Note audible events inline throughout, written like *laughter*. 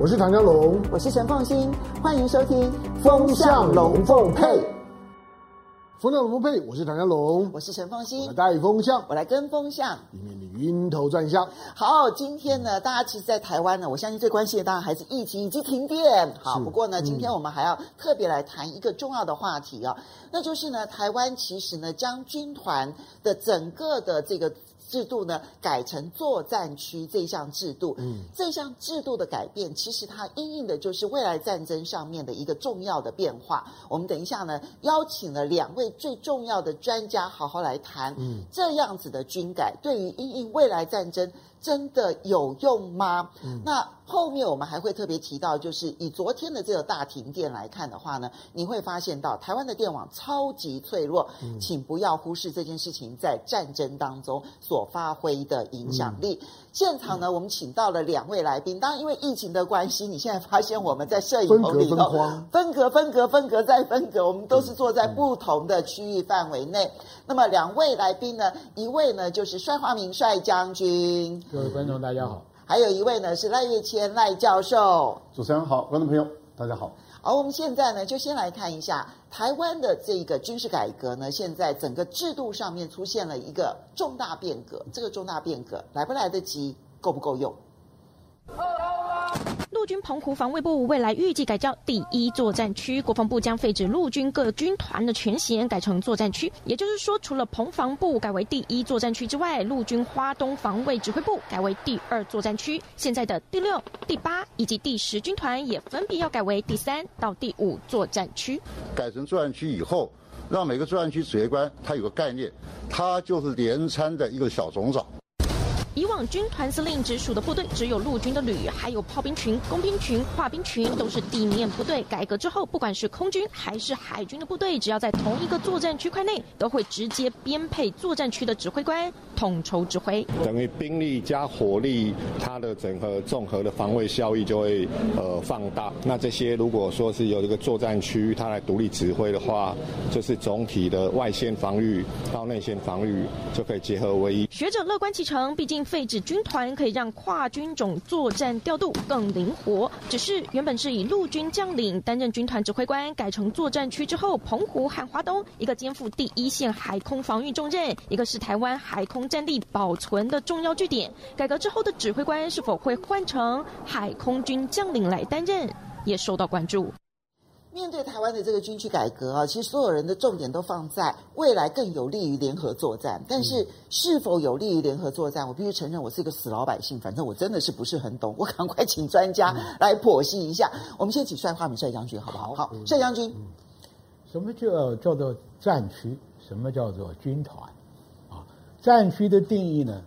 我是唐江龙，我是陈凤新，欢迎收听《风向龙凤配》。风向龙凤配，我是唐江龙，我是陈凤新，带风向，我来跟风向，以免你晕头转向。好，今天呢，大家其实，在台湾呢，我相信最关心的当然还是疫情以及停电。好，不过呢，今天我们还要特别来谈一个重要的话题啊、那就是呢，台湾其实呢，将军团的整个的这个。制度呢，改成作战区这项制度，嗯，这项制度的改变，其实它因应的就是未来战争上面的一个重要的变化。我们等一下呢，邀请了两位最重要的专家，好好来谈，嗯，这样子的军改对于因应未来战争。真的有用吗？嗯、那后面我们还会特别提到，就是以昨天的这个大停电来看的话呢，你会发现到台湾的电网超级脆弱，嗯、请不要忽视这件事情在战争当中所发挥的影响力。嗯、现场呢，我们请到了两位来宾，当然因为疫情的关系，你现在发现我们在摄影棚里头分隔分隔分隔再分隔，我们都是坐在不同的区域范围内。那么两位来宾呢，一位呢就是帅华明帅将军。各位观众，大家好。还有一位呢是赖月谦赖教授。主持人好，观众朋友大家好。好，我们现在呢就先来看一下台湾的这个军事改革呢，现在整个制度上面出现了一个重大变革。这个重大变革来不来得及，够不够用？陆军澎湖防卫部未来预计改叫第一作战区，国防部将废止陆军各军团的权衔，改成作战区。也就是说，除了澎防部改为第一作战区之外，陆军花东防卫指挥部改为第二作战区。现在的第六、第八以及第十军团也分别要改为第三到第五作战区。改成作战区以后，让每个作战区指挥官他有个概念，他就是连参的一个小总长。以往军团司令直属的部队只有陆军的旅，还有炮兵群、工兵群、化兵群都是地面部队。改革之后，不管是空军还是海军的部队，只要在同一个作战区块内，都会直接编配作战区的指挥官，统筹指挥。等于兵力加火力，它的整个综合的防卫效益就会呃放大。那这些如果说是由这个作战区它来独立指挥的话，就是总体的外线防御到内线防御就可以结合为一。学者乐观其成，毕竟。废止军团可以让跨军种作战调度更灵活。只是原本是以陆军将领担任军团指挥官，改成作战区之后，澎湖和华东一个肩负第一线海空防御重任，一个是台湾海空战力保存的重要据点。改革之后的指挥官是否会换成海空军将领来担任，也受到关注。面对台湾的这个军区改革啊，其实所有人的重点都放在未来更有利于联合作战。但是是否有利于联合作战，我必须承认，我是一个死老百姓，反正我真的是不是很懂。我赶快请专家来剖析一下。我们先请帅华明帅将军，好不好？好，帅将军，什么叫叫做战区？什么叫做军团？啊，战区的定义呢？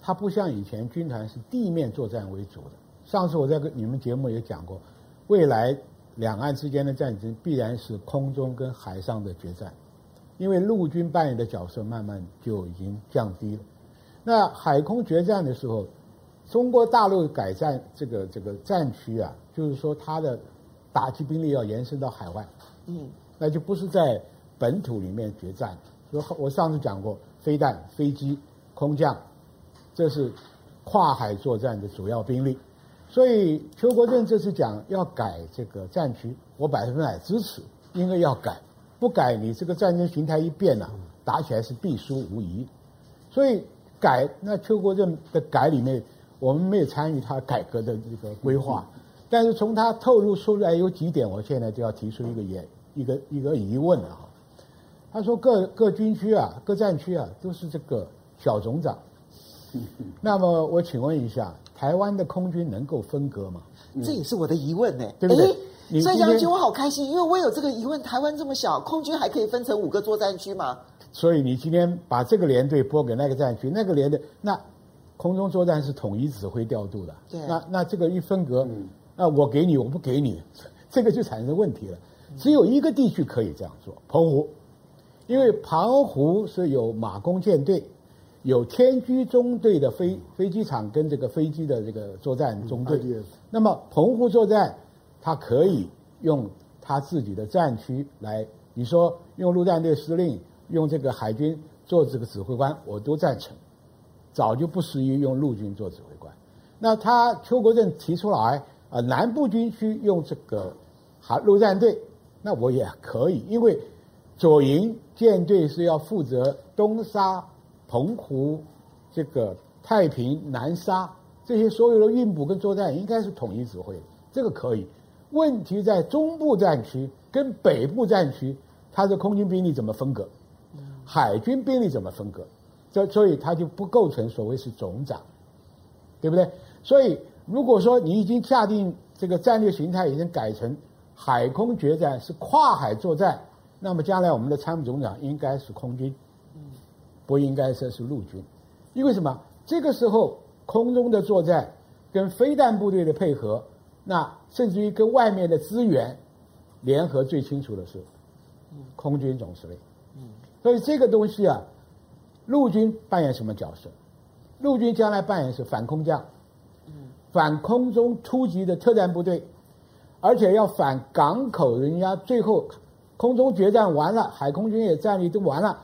它不像以前军团是地面作战为主的。上次我在跟你们节目也讲过，未来。两岸之间的战争必然是空中跟海上的决战，因为陆军扮演的角色慢慢就已经降低了。那海空决战的时候，中国大陆改战这个这个战区啊，就是说它的打击兵力要延伸到海外，嗯，那就不是在本土里面决战。所以我上次讲过，飞弹、飞机、空降，这是跨海作战的主要兵力。所以邱国正这次讲要改这个战区，我百分百支持，应该要改，不改你这个战争形态一变了，打起来是必输无疑。所以改，那邱国正的改里面，我们没有参与他改革的这个规划，但是从他透露出来有几点，我现在就要提出一个疑一个一个疑问了哈。他说各各军区啊，各战区啊，都是这个小总长。*laughs* 那么我请问一下。台湾的空军能够分割吗？这也是我的疑问呢，对不对？所以将军，我好开心，因为我有这个疑问：台湾这么小，空军还可以分成五个作战区吗？所以你今天把这个连队拨给那个战区，那个连队那空中作战是统一指挥调度的。对，那那这个一分割，那我给你，我不给你，*laughs* 这个就产生问题了。只有一个地区可以这样做，澎湖，因为澎湖是有马公舰队。有天居中队的飞飞机场跟这个飞机的这个作战中队，那么澎湖作战，他可以用他自己的战区来，你说用陆战队司令，用这个海军做这个指挥官，我都赞成。早就不适宜用陆军做指挥官。那他邱国正提出来，呃南部军区用这个海陆战队，那我也可以，因为左营舰队是要负责东沙、澎湖、这个太平、南沙这些所有的运补跟作战，应该是统一指挥，这个可以。问题在中部战区跟北部战区，它的空军兵力怎么分割？海军兵力怎么分割？这所以它就不构成所谓是总长，对不对？所以如果说你已经下定这个战略形态，已经改成海空决战是跨海作战，那么将来我们的参谋总长应该是空军，不应该说是陆军，因为什么？这个时候空中的作战跟飞弹部队的配合。那甚至于跟外面的资源联合最清楚的是空军总司令，所以这个东西啊，陆军扮演什么角色？陆军将来扮演是反空降，反空中突击的特战部队，而且要反港口，人家最后空中决战完了，海空军也战力都完了，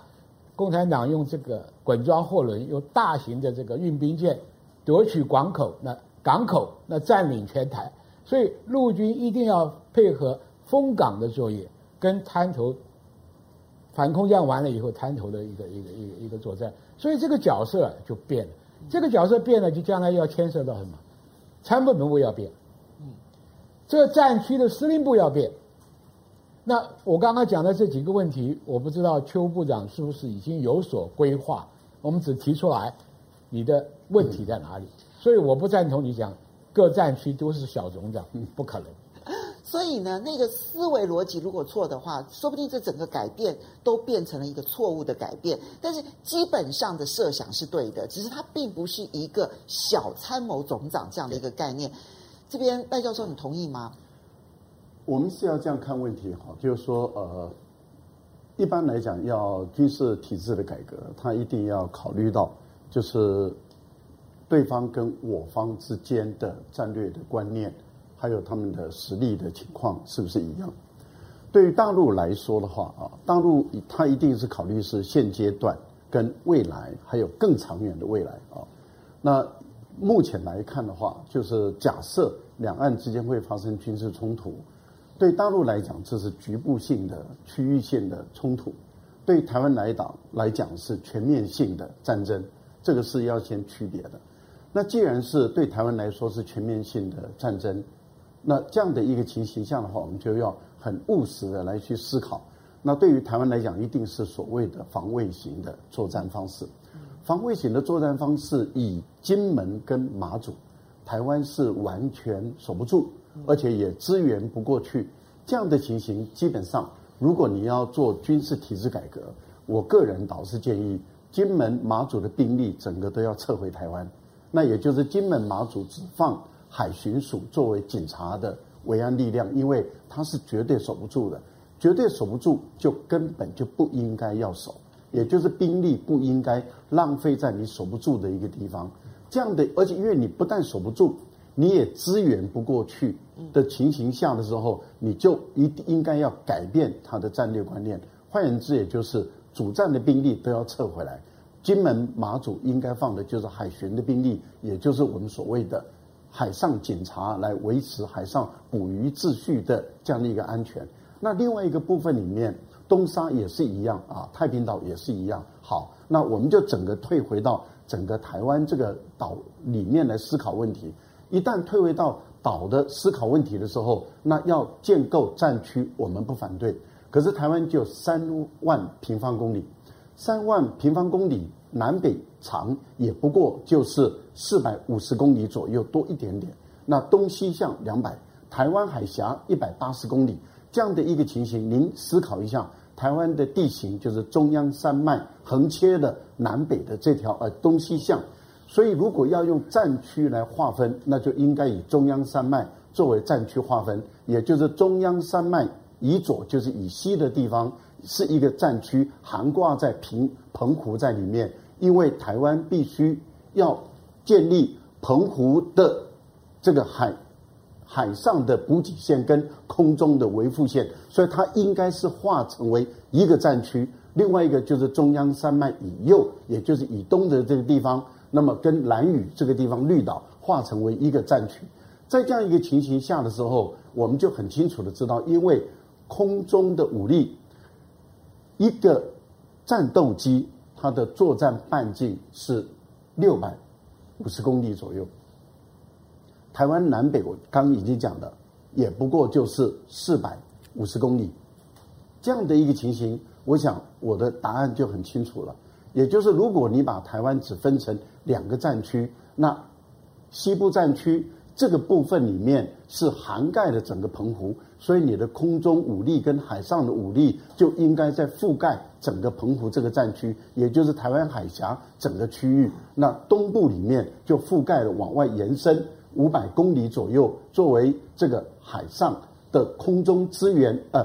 共产党用这个滚装货轮，用大型的这个运兵舰夺取港口，那港口那占领全台。所以陆军一定要配合封港的作业，跟滩头反空降完了以后，滩头的一个一个一个一个作战。所以这个角色就变了，这个角色变了，就将来要牵涉到什么？参谋本部要变，嗯，这个战区的司令部要变。那我刚刚讲的这几个问题，我不知道邱部长是不是已经有所规划？我们只提出来你的问题在哪里，所以我不赞同你讲。各战区都是小总长，*laughs* 不可能。所以呢，那个思维逻辑如果错的话，说不定这整个改变都变成了一个错误的改变。但是基本上的设想是对的，只是它并不是一个小参谋总长这样的一个概念。这边赖教授，你同意吗？我们是要这样看问题哈，就是说，呃，一般来讲，要军事体制的改革，它一定要考虑到就是。对方跟我方之间的战略的观念，还有他们的实力的情况是不是一样？对于大陆来说的话啊，大陆它一定是考虑是现阶段跟未来，还有更长远的未来啊。那目前来看的话，就是假设两岸之间会发生军事冲突，对大陆来讲这是局部性的、区域性的冲突；对台湾来党来讲是全面性的战争，这个是要先区别的。那既然是对台湾来说是全面性的战争，那这样的一个情形下的话，我们就要很务实的来去思考。那对于台湾来讲，一定是所谓的防卫型的作战方式。防卫型的作战方式，以金门跟马祖，台湾是完全守不住，而且也支援不过去。这样的情形，基本上，如果你要做军事体制改革，我个人倒是建议，金门、马祖的兵力整个都要撤回台湾。那也就是金门、马祖只放海巡署作为警察的维安力量，因为他是绝对守不住的，绝对守不住就根本就不应该要守，也就是兵力不应该浪费在你守不住的一个地方。这样的，而且因为你不但守不住，你也支援不过去的情形下的时候，你就一定应该要改变他的战略观念。换言之，也就是主战的兵力都要撤回来。金门、马祖应该放的就是海巡的兵力，也就是我们所谓的海上警察，来维持海上捕鱼秩序的这样的一个安全。那另外一个部分里面，东沙也是一样啊，太平岛也是一样。好，那我们就整个退回到整个台湾这个岛里面来思考问题。一旦退回到岛的思考问题的时候，那要建构战区，我们不反对。可是台湾就三万平方公里。三万平方公里，南北长也不过就是四百五十公里左右，多一点点。那东西向两百，台湾海峡一百八十公里，这样的一个情形，您思考一下，台湾的地形就是中央山脉横切的南北的这条呃东西向，所以如果要用战区来划分，那就应该以中央山脉作为战区划分，也就是中央山脉以左就是以西的地方。是一个战区，含挂在平澎湖在里面，因为台湾必须要建立澎湖的这个海海上的补给线跟空中的维护线，所以它应该是划成为一个战区。另外一个就是中央山脉以右，也就是以东的这个地方，那么跟兰屿这个地方绿岛划成为一个战区。在这样一个情形下的时候，我们就很清楚的知道，因为空中的武力，一个战斗机它的作战半径是六百五十公里左右。台湾南北我刚已经讲了，也不过就是四百五十公里，这样的一个情形，我想我的答案就很清楚了。也就是如果你把台湾只分成两个战区，那西部战区这个部分里面是涵盖了整个澎湖，所以你的空中武力跟海上的武力就应该在覆盖整个澎湖这个战区，也就是台湾海峡整个区域。那东部里面就覆盖了往外延伸。五百公里左右，作为这个海上的空中支援，呃，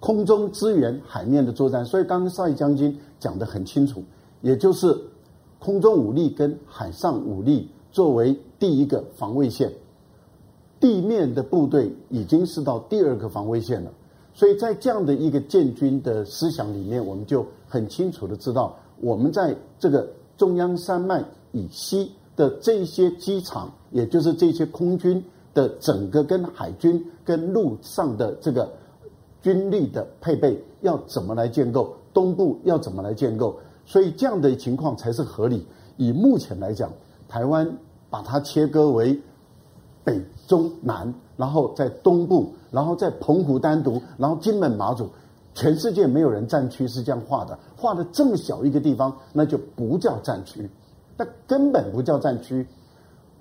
空中支援海面的作战。所以刚刚少义将军讲得很清楚，也就是空中武力跟海上武力作为第一个防卫线，地面的部队已经是到第二个防卫线了。所以在这样的一个建军的思想里面，我们就很清楚的知道，我们在这个中央山脉以西。的这些机场，也就是这些空军的整个跟海军跟陆上的这个军力的配备要怎么来建构？东部要怎么来建构？所以这样的情况才是合理。以目前来讲，台湾把它切割为北中南，然后在东部，然后在澎湖单独，然后金门马祖，全世界没有人战区是这样画的，画的这么小一个地方，那就不叫战区。那根本不叫战区，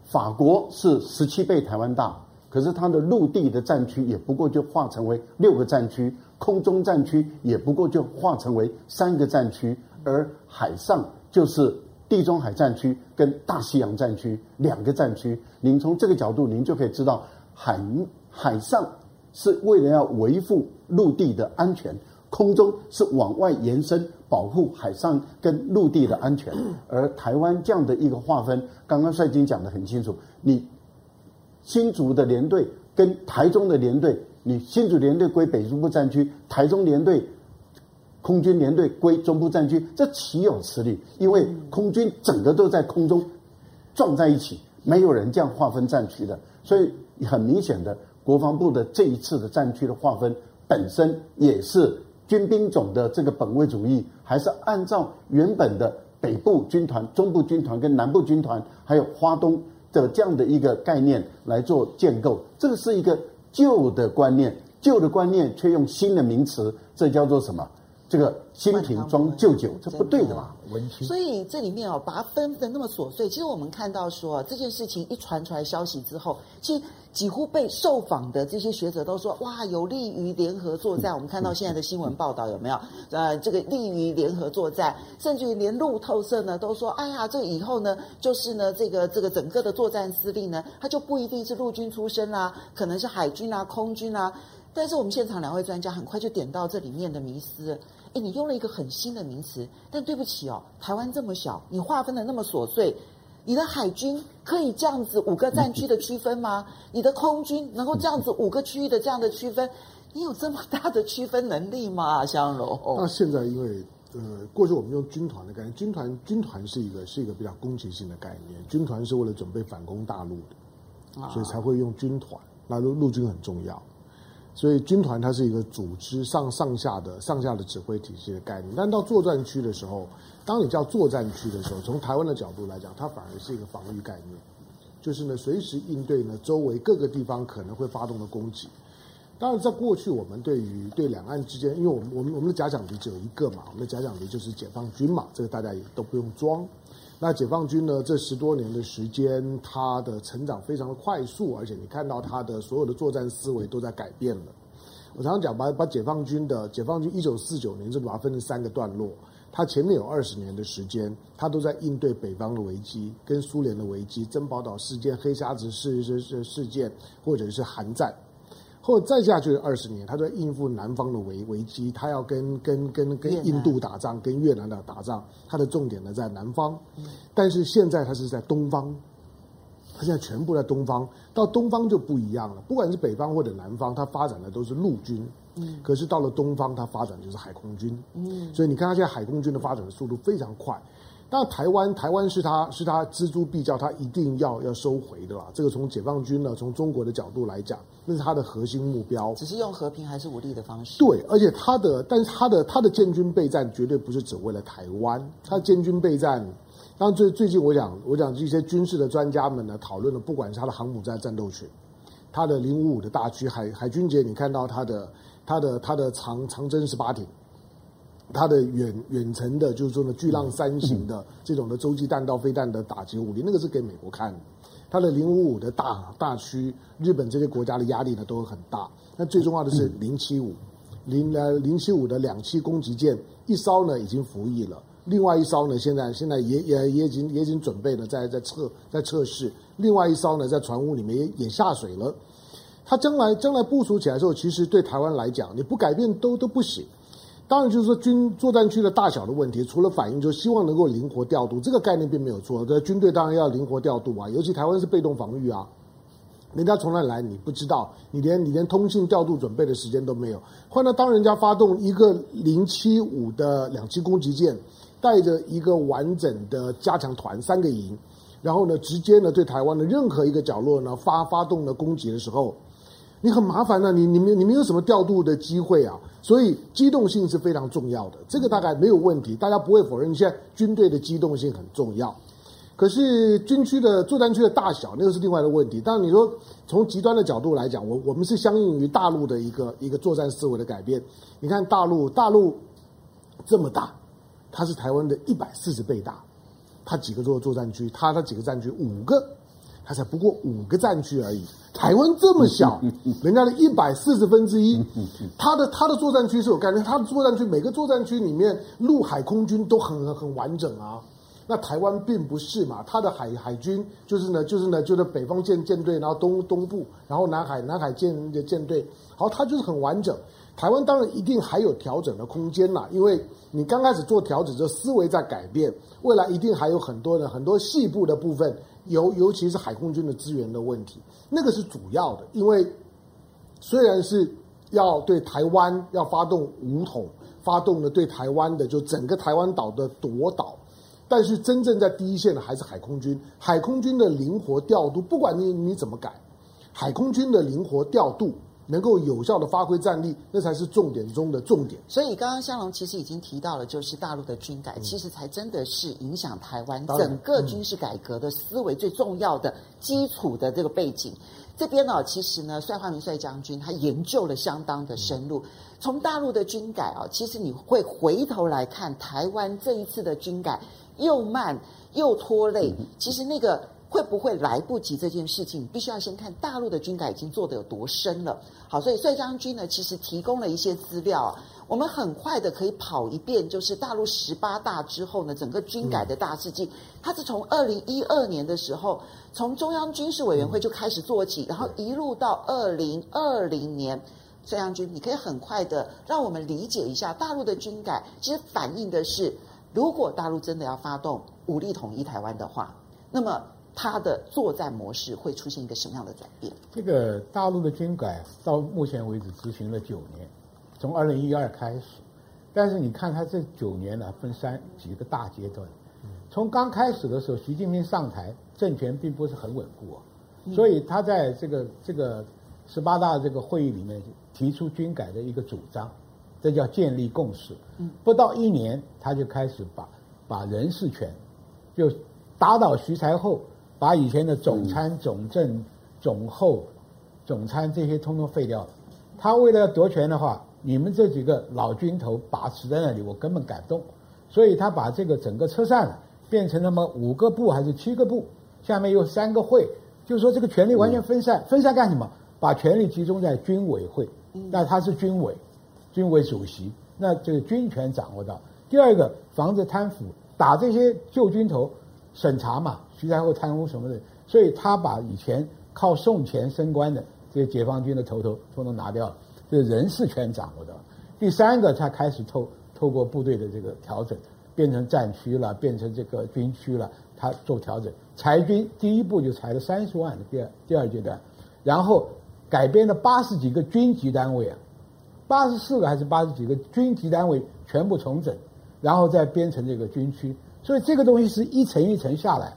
法国是十七倍台湾大，可是它的陆地的战区也不过就划成为六个战区，空中战区也不过就划成为三个战区，而海上就是地中海战区跟大西洋战区两个战区。您从这个角度，您就可以知道海海上是为了要维护陆地的安全。空中是往外延伸，保护海上跟陆地的安全。而台湾这样的一个划分，刚刚帅军讲得很清楚。你新竹的联队跟台中的联队，你新竹联队归北中部战区，台中联队空军联队归中部战区，这岂有此理？因为空军整个都在空中撞在一起，没有人这样划分战区的。所以很明显的，国防部的这一次的战区的划分本身也是。军兵种的这个本位主义，还是按照原本的北部军团、中部军团跟南部军团，还有花东的这样的一个概念来做建构。这个是一个旧的观念，旧的观念却用新的名词，这叫做什么？这个新瓶装旧酒，这不对的嘛？所以这里面哦，把它分的那么琐碎。其实我们看到说，这件事情一传出来消息之后，其实几乎被受访的这些学者都说，哇，有利于联合作战。我们看到现在的新闻报道有没有？呃，这个利于联合作战，甚至于连路透社呢都说，哎呀，这以后呢，就是呢，这个这个整个的作战司令呢，他就不一定是陆军出身啦，可能是海军啊、空军啊。但是我们现场两位专家很快就点到这里面的迷思。哎，你用了一个很新的名词，但对不起哦，台湾这么小，你划分的那么琐碎，你的海军可以这样子五个战区的区分吗？你的空军能够这样子五个区域的这样的区分？你有这么大的区分能力吗？香柔？那现在因为呃，过去我们用军团的概念，军团军团是一个是一个比较攻击性的概念，军团是为了准备反攻大陆的，所以才会用军团。那陆陆军很重要。所以军团它是一个组织上上下的上下的指挥体系的概念，但到作战区的时候，当你叫作战区的时候，从台湾的角度来讲，它反而是一个防御概念，就是呢随时应对呢周围各个地方可能会发动的攻击。当然，在过去我们对于对两岸之间，因为我们我们我们的假想敌只有一个嘛，我们的假想敌就是解放军嘛，这个大家也都不用装。那解放军呢？这十多年的时间，它的成长非常的快速，而且你看到它的所有的作战思维都在改变了。我常常讲，把把解放军的解放军一九四九年就把它分成三个段落，它前面有二十年的时间，它都在应对北方的危机，跟苏联的危机、珍宝岛事件、黑瞎子事事事件，或者是韩战。后再下去二十年，他在应付南方的危危机，他要跟跟跟跟印度打仗，跟越南的打仗，他的重点呢在南方。但是现在他是在东方，他现在全部在东方。到东方就不一样了，不管是北方或者南方，他发展的都是陆军。嗯。可是到了东方，他发展就是海空军。嗯。所以你看他现在海空军的发展的速度非常快。当然台湾台湾是他是他锱铢必较，他一定要要收回的啦。这个从解放军呢，从中国的角度来讲，那是他的核心目标。只是用和平还是武力的方式？对，而且他的，但是他的他的建军备战绝对不是只为了台湾，他的建军备战。当然最最近我讲我讲这些军事的专家们呢讨论了，不管是他的航母战战斗群，他的零五五的大驱海海军节，你看到他的他的他的长长征十八艇。它的远远程的，就是说呢，巨浪三型的这种的洲际弹道飞弹的打击武力，那个是给美国看的。它的零五五的大大区，日本这些国家的压力呢都很大。那最重要的是零七五，零呃零七五的两栖攻击舰一艘呢已经服役了，另外一艘呢现在现在也也也已经也已经准备了在在测在测试，另外一艘呢在船坞里面也也下水了。它将来将来部署起来之后，其实对台湾来讲，你不改变都都不行。当然，就是说军作战区的大小的问题，除了反映，就希望能够灵活调度，这个概念并没有错。这军队当然要灵活调度啊，尤其台湾是被动防御啊，人家从哪来你不知道，你连你连通信调度准备的时间都没有。换到当人家发动一个零七五的两栖攻击舰，带着一个完整的加强团三个营，然后呢，直接呢对台湾的任何一个角落呢发发动了攻击的时候。你很麻烦呢、你你没你没有什么调度的机会啊，所以机动性是非常重要的，这个大概没有问题，大家不会否认。现在军队的机动性很重要，可是军区的作战区的大小那个是另外的问题。当然你说从极端的角度来讲，我我们是相应于大陆的一个一个作战思维的改变。你看大陆大陆这么大，它是台湾的一百四十倍大，它几个作作战区？它它几个战区？五个。它才不过五个战区而已，台湾这么小，人家的一百四十分之一，它的它的作战区是有概念，它的作战区每个作战区里面陆海空军都很很完整啊。那台湾并不是嘛，它的海海军就是呢就是呢就是北方舰舰队，然后东东部，然后南海南海舰的舰队，好，它就是很完整。台湾当然一定还有调整的空间啦，因为你刚开始做调整，这思维在改变，未来一定还有很多的很多细部的部分。尤尤其是海空军的资源的问题，那个是主要的。因为虽然是要对台湾要发动武统，发动了对台湾的就整个台湾岛的夺岛，但是真正在第一线的还是海空军。海空军的灵活调度，不管你你怎么改，海空军的灵活调度。能够有效的发挥战力，那才是重点中的重点。所以刚刚香龙其实已经提到了，就是大陆的军改，嗯、其实才真的是影响台湾整个军事改革的思维最重要的基础的这个背景。这边呢，其实呢，帅化明帅将军他研究了相当的深入。从大陆的军改啊，其实你会回头来看台湾这一次的军改，又慢又拖累。其实那个。会不会来不及这件事情？必须要先看大陆的军改已经做得有多深了。好，所以帅将军呢，其实提供了一些资料，啊我们很快的可以跑一遍，就是大陆十八大之后呢，整个军改的大事记。它是从二零一二年的时候，从中央军事委员会就开始做起，然后一路到二零二零年。帅将军，你可以很快的让我们理解一下大陆的军改，其实反映的是，如果大陆真的要发动武力统一台湾的话，那么。它的作战模式会出现一个什么样的转变？这个大陆的军改到目前为止执行了九年，从二零一二开始，但是你看它这九年呢，分三几个大阶段。从刚开始的时候，习近平上台，政权并不是很稳固啊，所以他在这个这个十八大这个会议里面提出军改的一个主张，这叫建立共识。不到一年，他就开始把把人事权就打倒徐才厚。把以前的总参、总政、总后、总参这些通通废掉了。他为了要夺权的话，你们这几个老军头把持在那里，我根本改不动。所以他把这个整个车站变成那么五个部还是七个部，下面有三个会，就是说这个权力完全分散。分散干什么？把权力集中在军委会，那他是军委，军委主席，那这个军权掌握到。第二个，防止贪腐，打这些旧军头，审查嘛。徐才厚贪污什么的，所以他把以前靠送钱升官的这些解放军的头头统统拿掉了，这人事权掌握到。第三个，他开始透透过部队的这个调整，变成战区了，变成这个军区了，他做调整。裁军第一步就裁了三十万的第二第二阶段，然后改编了八十几个军级单位啊，八十四个还是八十几个军级单位全部重整，然后再编成这个军区。所以这个东西是一层一层下来。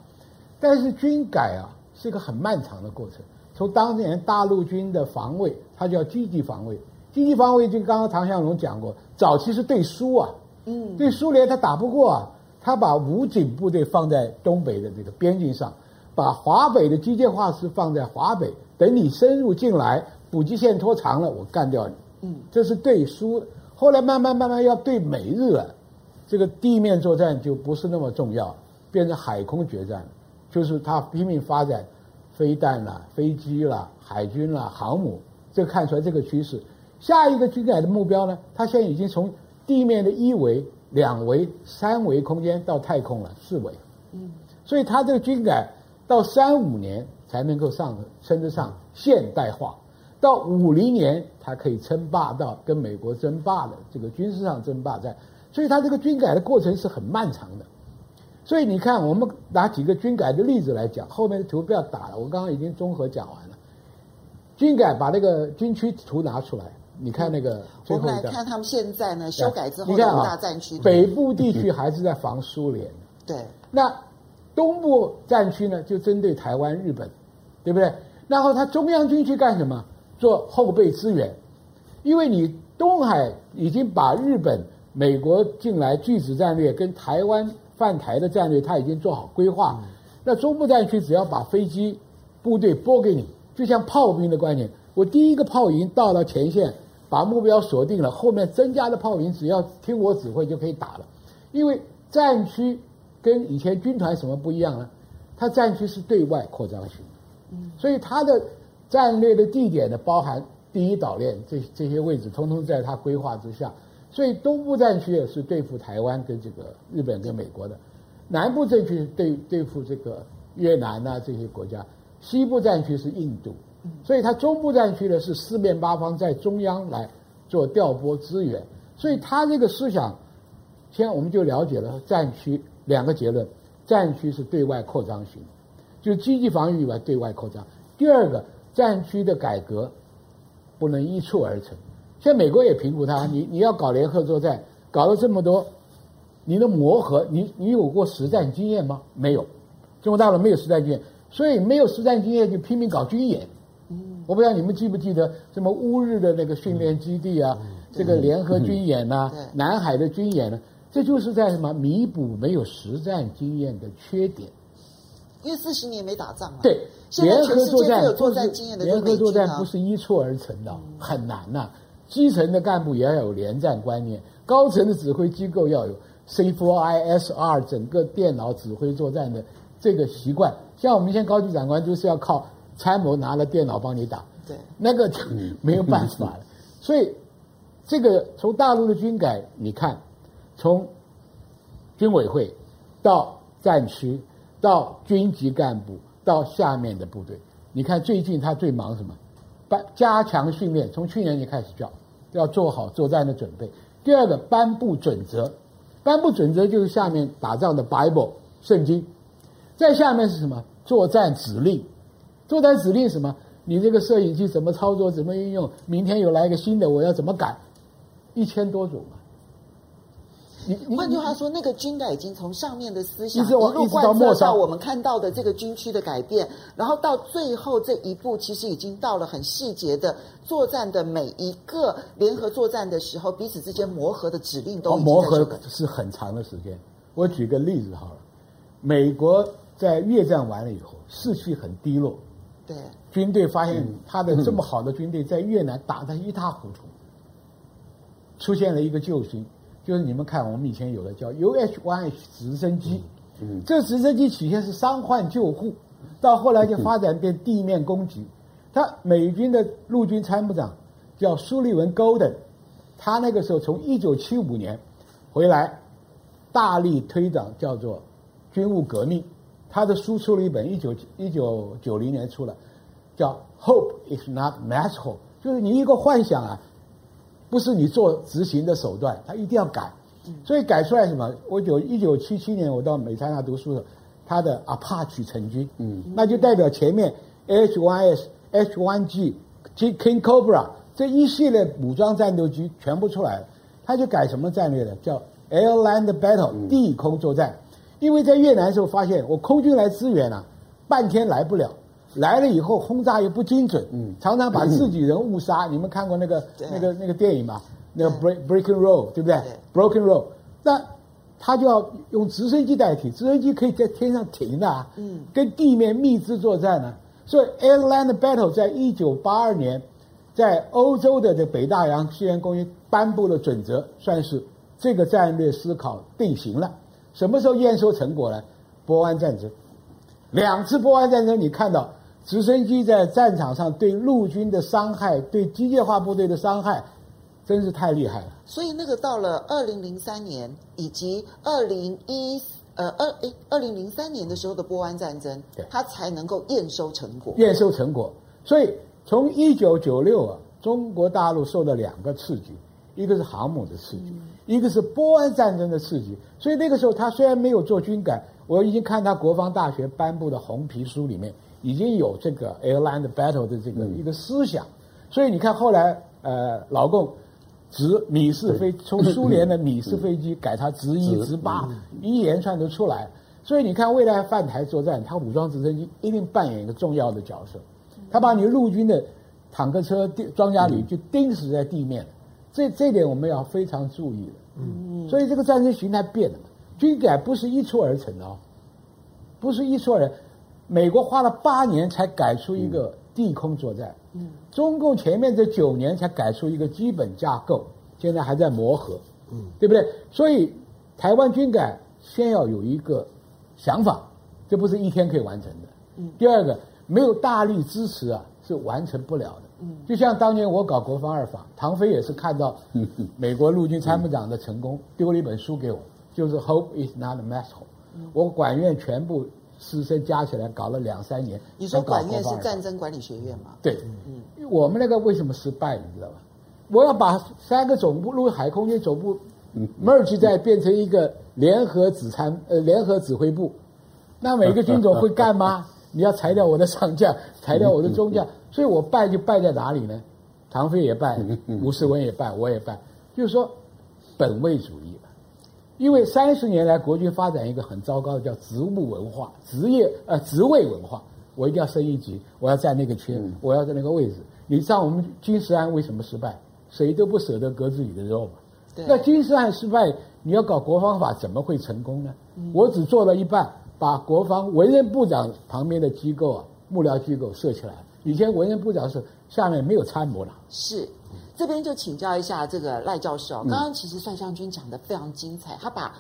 但是军改啊是一个很漫长的过程。从当年大陆军的防卫，它叫积极防卫，积极防卫就刚刚唐向龙讲过，早期是对苏啊，嗯，对苏联他打不过啊，他把武警部队放在东北的这个边境上，把华北的机械化师放在华北，等你深入进来，补给线拖长了，我干掉你，嗯，这是对苏。后来慢慢慢慢要对美日了，这个地面作战就不是那么重要，变成海空决战，就是他拼命发展。飞弹啦、飞机啦、海军啦、航母，这个看出来这个趋势。下一个军改的目标呢？它现在已经从地面的一维、两维、三维空间到太空了，四维。嗯，所以它这个军改到三五年才能够上称得上现代化，到五零年它可以称霸到跟美国争霸的这个军事上争霸战。所以它这个军改的过程是很漫长的。所以你看，我们拿几个军改的例子来讲，后面的图不要打了，我刚刚已经综合讲完了。军改把那个军区图拿出来，你看那个最后一。我们来看他们现在呢修改之后的大战区。北部地区还是在防苏联。对。那东部战区呢，就针对台湾、日本，对不对？然后他中央军区干什么？做后备支援，因为你东海已经把日本、美国进来拒止战略跟台湾。犯台的战略他已经做好规划，那中部战区只要把飞机部队拨给你，就像炮兵的观念，我第一个炮营到了前线，把目标锁定了，后面增加的炮营只要听我指挥就可以打了。因为战区跟以前军团什么不一样呢？它战区是对外扩张型，所以它的战略的地点呢，包含第一岛链这这些位置，通通在它规划之下。所以东部战区也是对付台湾跟这个日本跟美国的，南部战区对对付这个越南呐、啊、这些国家，西部战区是印度，所以它中部战区呢是四面八方在中央来做调拨资源，所以他这个思想，现在我们就了解了战区两个结论：战区是对外扩张型，就是积极防御以外对外扩张；第二个，战区的改革不能一蹴而成。现在美国也评估他，你你要搞联合作战，搞了这么多，你的磨合，你你有过实战经验吗？没有，中国大陆没有实战经验，所以没有实战经验就拼命搞军演。嗯，我不知道你们记不记得什么乌日的那个训练基地啊，嗯、这个联合军演呐、啊，嗯、南海的军演呢、啊，这就是在什么弥补没有实战经验的缺点。因为四十年没打仗了。对，联合作战有作战经验的联合作战不是一蹴而成的，嗯、很难呐、啊。基层的干部也要有连战观念，高层的指挥机构要有 C4ISR 整个电脑指挥作战的这个习惯。像我们现在高级长官就是要靠参谋拿了电脑帮你打，对，那个就没有办法了。*laughs* 所以这个从大陆的军改，你看，从军委会到战区，到军级干部，到下面的部队，你看最近他最忙什么？加加强训练，从去年就开始叫，要做好作战的准备。第二个，颁布准则，颁布准则就是下面打仗的 Bible 圣经，再下面是什么？作战指令，作战指令什么？你这个摄影机怎么操作，怎么运用？明天又来一个新的，我要怎么改？一千多种。换句话说，那个军改已经从上面的思想一路贯彻到我们看到的这个军区的改变，然后到最后这一步，其实已经到了很细节的作战的每一个联合作战的时候，彼此之间磨合的指令都磨合是很长的时间。我举个例子好了，美国在越战完了以后士气很低落，对。军队发现他的这么好的军队在越南打得一塌糊涂，出现了一个救星。就是你们看，我们以前有的叫 UH-1H 直升机，嗯，这直升机起先是伤患救护，到后来就发展变地面攻击。他美军的陆军参谋长叫苏利文 Golden，他那个时候从一九七五年回来，大力推广叫做军务革命。他的书出了一本，一九一九九零年出了，叫 Hope is not Hope，就是你一个幻想啊。不是你做执行的手段，他一定要改，所以改出来什么？我九一九七七年我到美加那读书的，他的 Apache 成军，嗯，那就代表前面 H1S、H1G、King Cobra 这一系列武装战斗机全部出来了，他就改什么战略呢？叫 Air Land Battle 地空作战，因为在越南的时候发现，我空军来支援啊，半天来不了，来了以后轰炸又不精准，嗯，常常把自己人误杀。你们看过那个那个那个电影吗？那个 Break Breaking Road 对不对？Broken Road，那他就要用直升机代替，直升机可以在天上停的啊，嗯，跟地面密支作战呢。所以 Air Land Battle 在一九八二年，在欧洲的这北大洋西洋公园颁布了准则，算是这个战略思考定型了。什么时候验收成果呢？波湾战争，两次波湾战争，你看到直升机在战场上对陆军的伤害，对机械化部队的伤害，真是太厉害了。所以那个到了二零零三年以及二零一呃二诶二零零三年的时候的波湾战争，对，它才能够验收成果。验收成果，所以从一九九六啊，中国大陆受了两个刺激。一个是航母的刺激，一个是波湾战争的刺激，所以那个时候他虽然没有做军改，我已经看他国防大学颁布的红皮书里面已经有这个 Air Land Battle 的这个一个思想，所以你看后来呃老共直米式飞从苏联的米式飞机改它直一直八一连串都出来，所以你看未来犯台作战，它武装直升机一定扮演一个重要的角色，它把你陆军的坦克车装甲旅就钉死在地面。这这点我们要非常注意的，嗯，所以这个战争形态变了，军改不是一蹴而成的哦，不是一蹴而成，美国花了八年才改出一个地空作战，嗯，中共前面这九年才改出一个基本架构，现在还在磨合，嗯，对不对？所以台湾军改先要有一个想法，这不是一天可以完成的，嗯，第二个没有大力支持啊，是完成不了的。嗯，就像当年我搞国防二法，唐飞也是看到美国陆军参谋长的成功，丢了一本书给我，就是《Hope Is Not a Mess Hole》。我管院全部师生加起来搞了两三年。你说管院是战争管理学院吗？对，嗯，我们那个为什么失败，你知道吧？我要把三个总部陆海空军总部 merge 在变成一个联合指参呃联合指挥部，那每个军种会干吗？*laughs* 你要裁掉我的上将，*laughs* 裁掉我的中将。所以我败就败在哪里呢？唐飞也败，*laughs* 吴世文也败，我也败。就是说，本位主义了。因为三十年来国军发展一个很糟糕的叫职务文化、职业呃职位文化。我一定要升一级，我要占那个圈，我要在那个位置。你知道我们金石安为什么失败？谁都不舍得割自己的肉嘛。那金石安失败，你要搞国防法怎么会成功呢？我只做了一半，把国防文人部长旁边的机构啊，幕僚机构设起来。以前文人部长是下面没有参谋了，是，这边就请教一下这个赖教授。刚刚其实帅将军讲的非常精彩，他把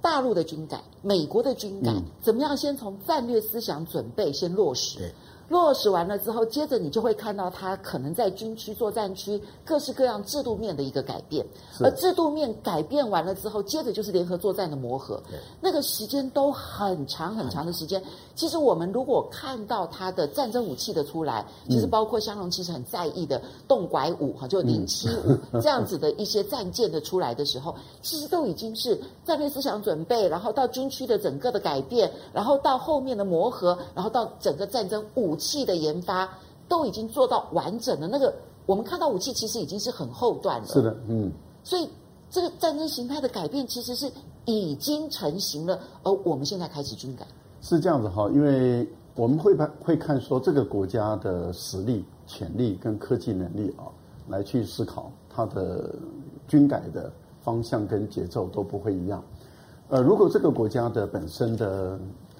大陆的军改、美国的军改，怎么样先从战略思想准备先落实。落实完了之后，接着你就会看到它可能在军区、作战区各式各样制度面的一个改变，而制度面改变完了之后，接着就是联合作战的磨合，那个时间都很长很长的时间。其实我们如果看到它的战争武器的出来，其实包括香农其实很在意的动拐五哈，就零七五这样子的一些战舰的出来的时候，*laughs* 其实都已经是战略思想准备，然后到军区的整个的改变，然后到后面的磨合，然后到整个战争武。武器的研发都已经做到完整的，那个我们看到武器其实已经是很后段了。是的，嗯。所以这个战争形态的改变其实是已经成型了，而我们现在开始军改。是这样子哈，因为我们会看会看说这个国家的实力、潜力跟科技能力啊，来去思考它的军改的方向跟节奏都不会一样。呃，如果这个国家的本身的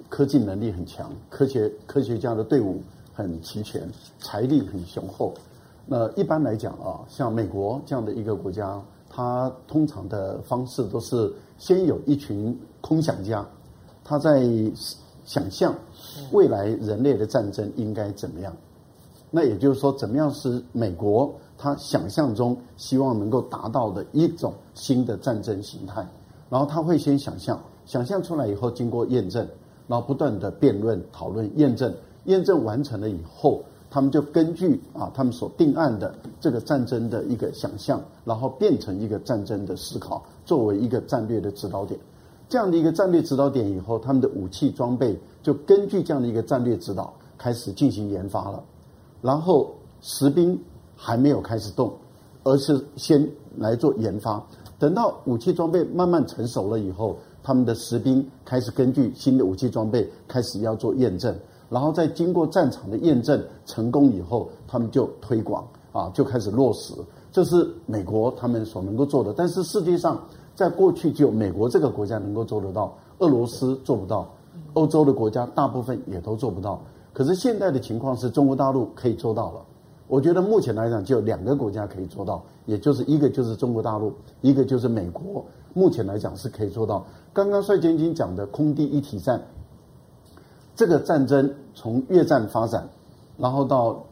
科技能力很强，科学科学家的队伍很齐全，财力很雄厚。那一般来讲啊，像美国这样的一个国家，它通常的方式都是先有一群空想家，他在想象未来人类的战争应该怎么样。那也就是说，怎么样是美国他想象中希望能够达到的一种新的战争形态。然后他会先想象，想象出来以后经过验证。然后不断的辩论、讨论、验证，验证完成了以后，他们就根据啊他们所定案的这个战争的一个想象，然后变成一个战争的思考，作为一个战略的指导点。这样的一个战略指导点以后，他们的武器装备就根据这样的一个战略指导开始进行研发了。然后实兵还没有开始动，而是先来做研发。等到武器装备慢慢成熟了以后。他们的士兵开始根据新的武器装备开始要做验证，然后在经过战场的验证成功以后，他们就推广啊，就开始落实。这是美国他们所能够做的，但是世界上在过去只有美国这个国家能够做得到，俄罗斯做不到，欧洲的国家大部分也都做不到。可是现在的情况是中国大陆可以做到了。我觉得目前来讲，就两个国家可以做到，也就是一个就是中国大陆，一个就是美国。目前来讲是可以做到。刚刚帅将军讲的空地一体战，这个战争从越战发展，然后到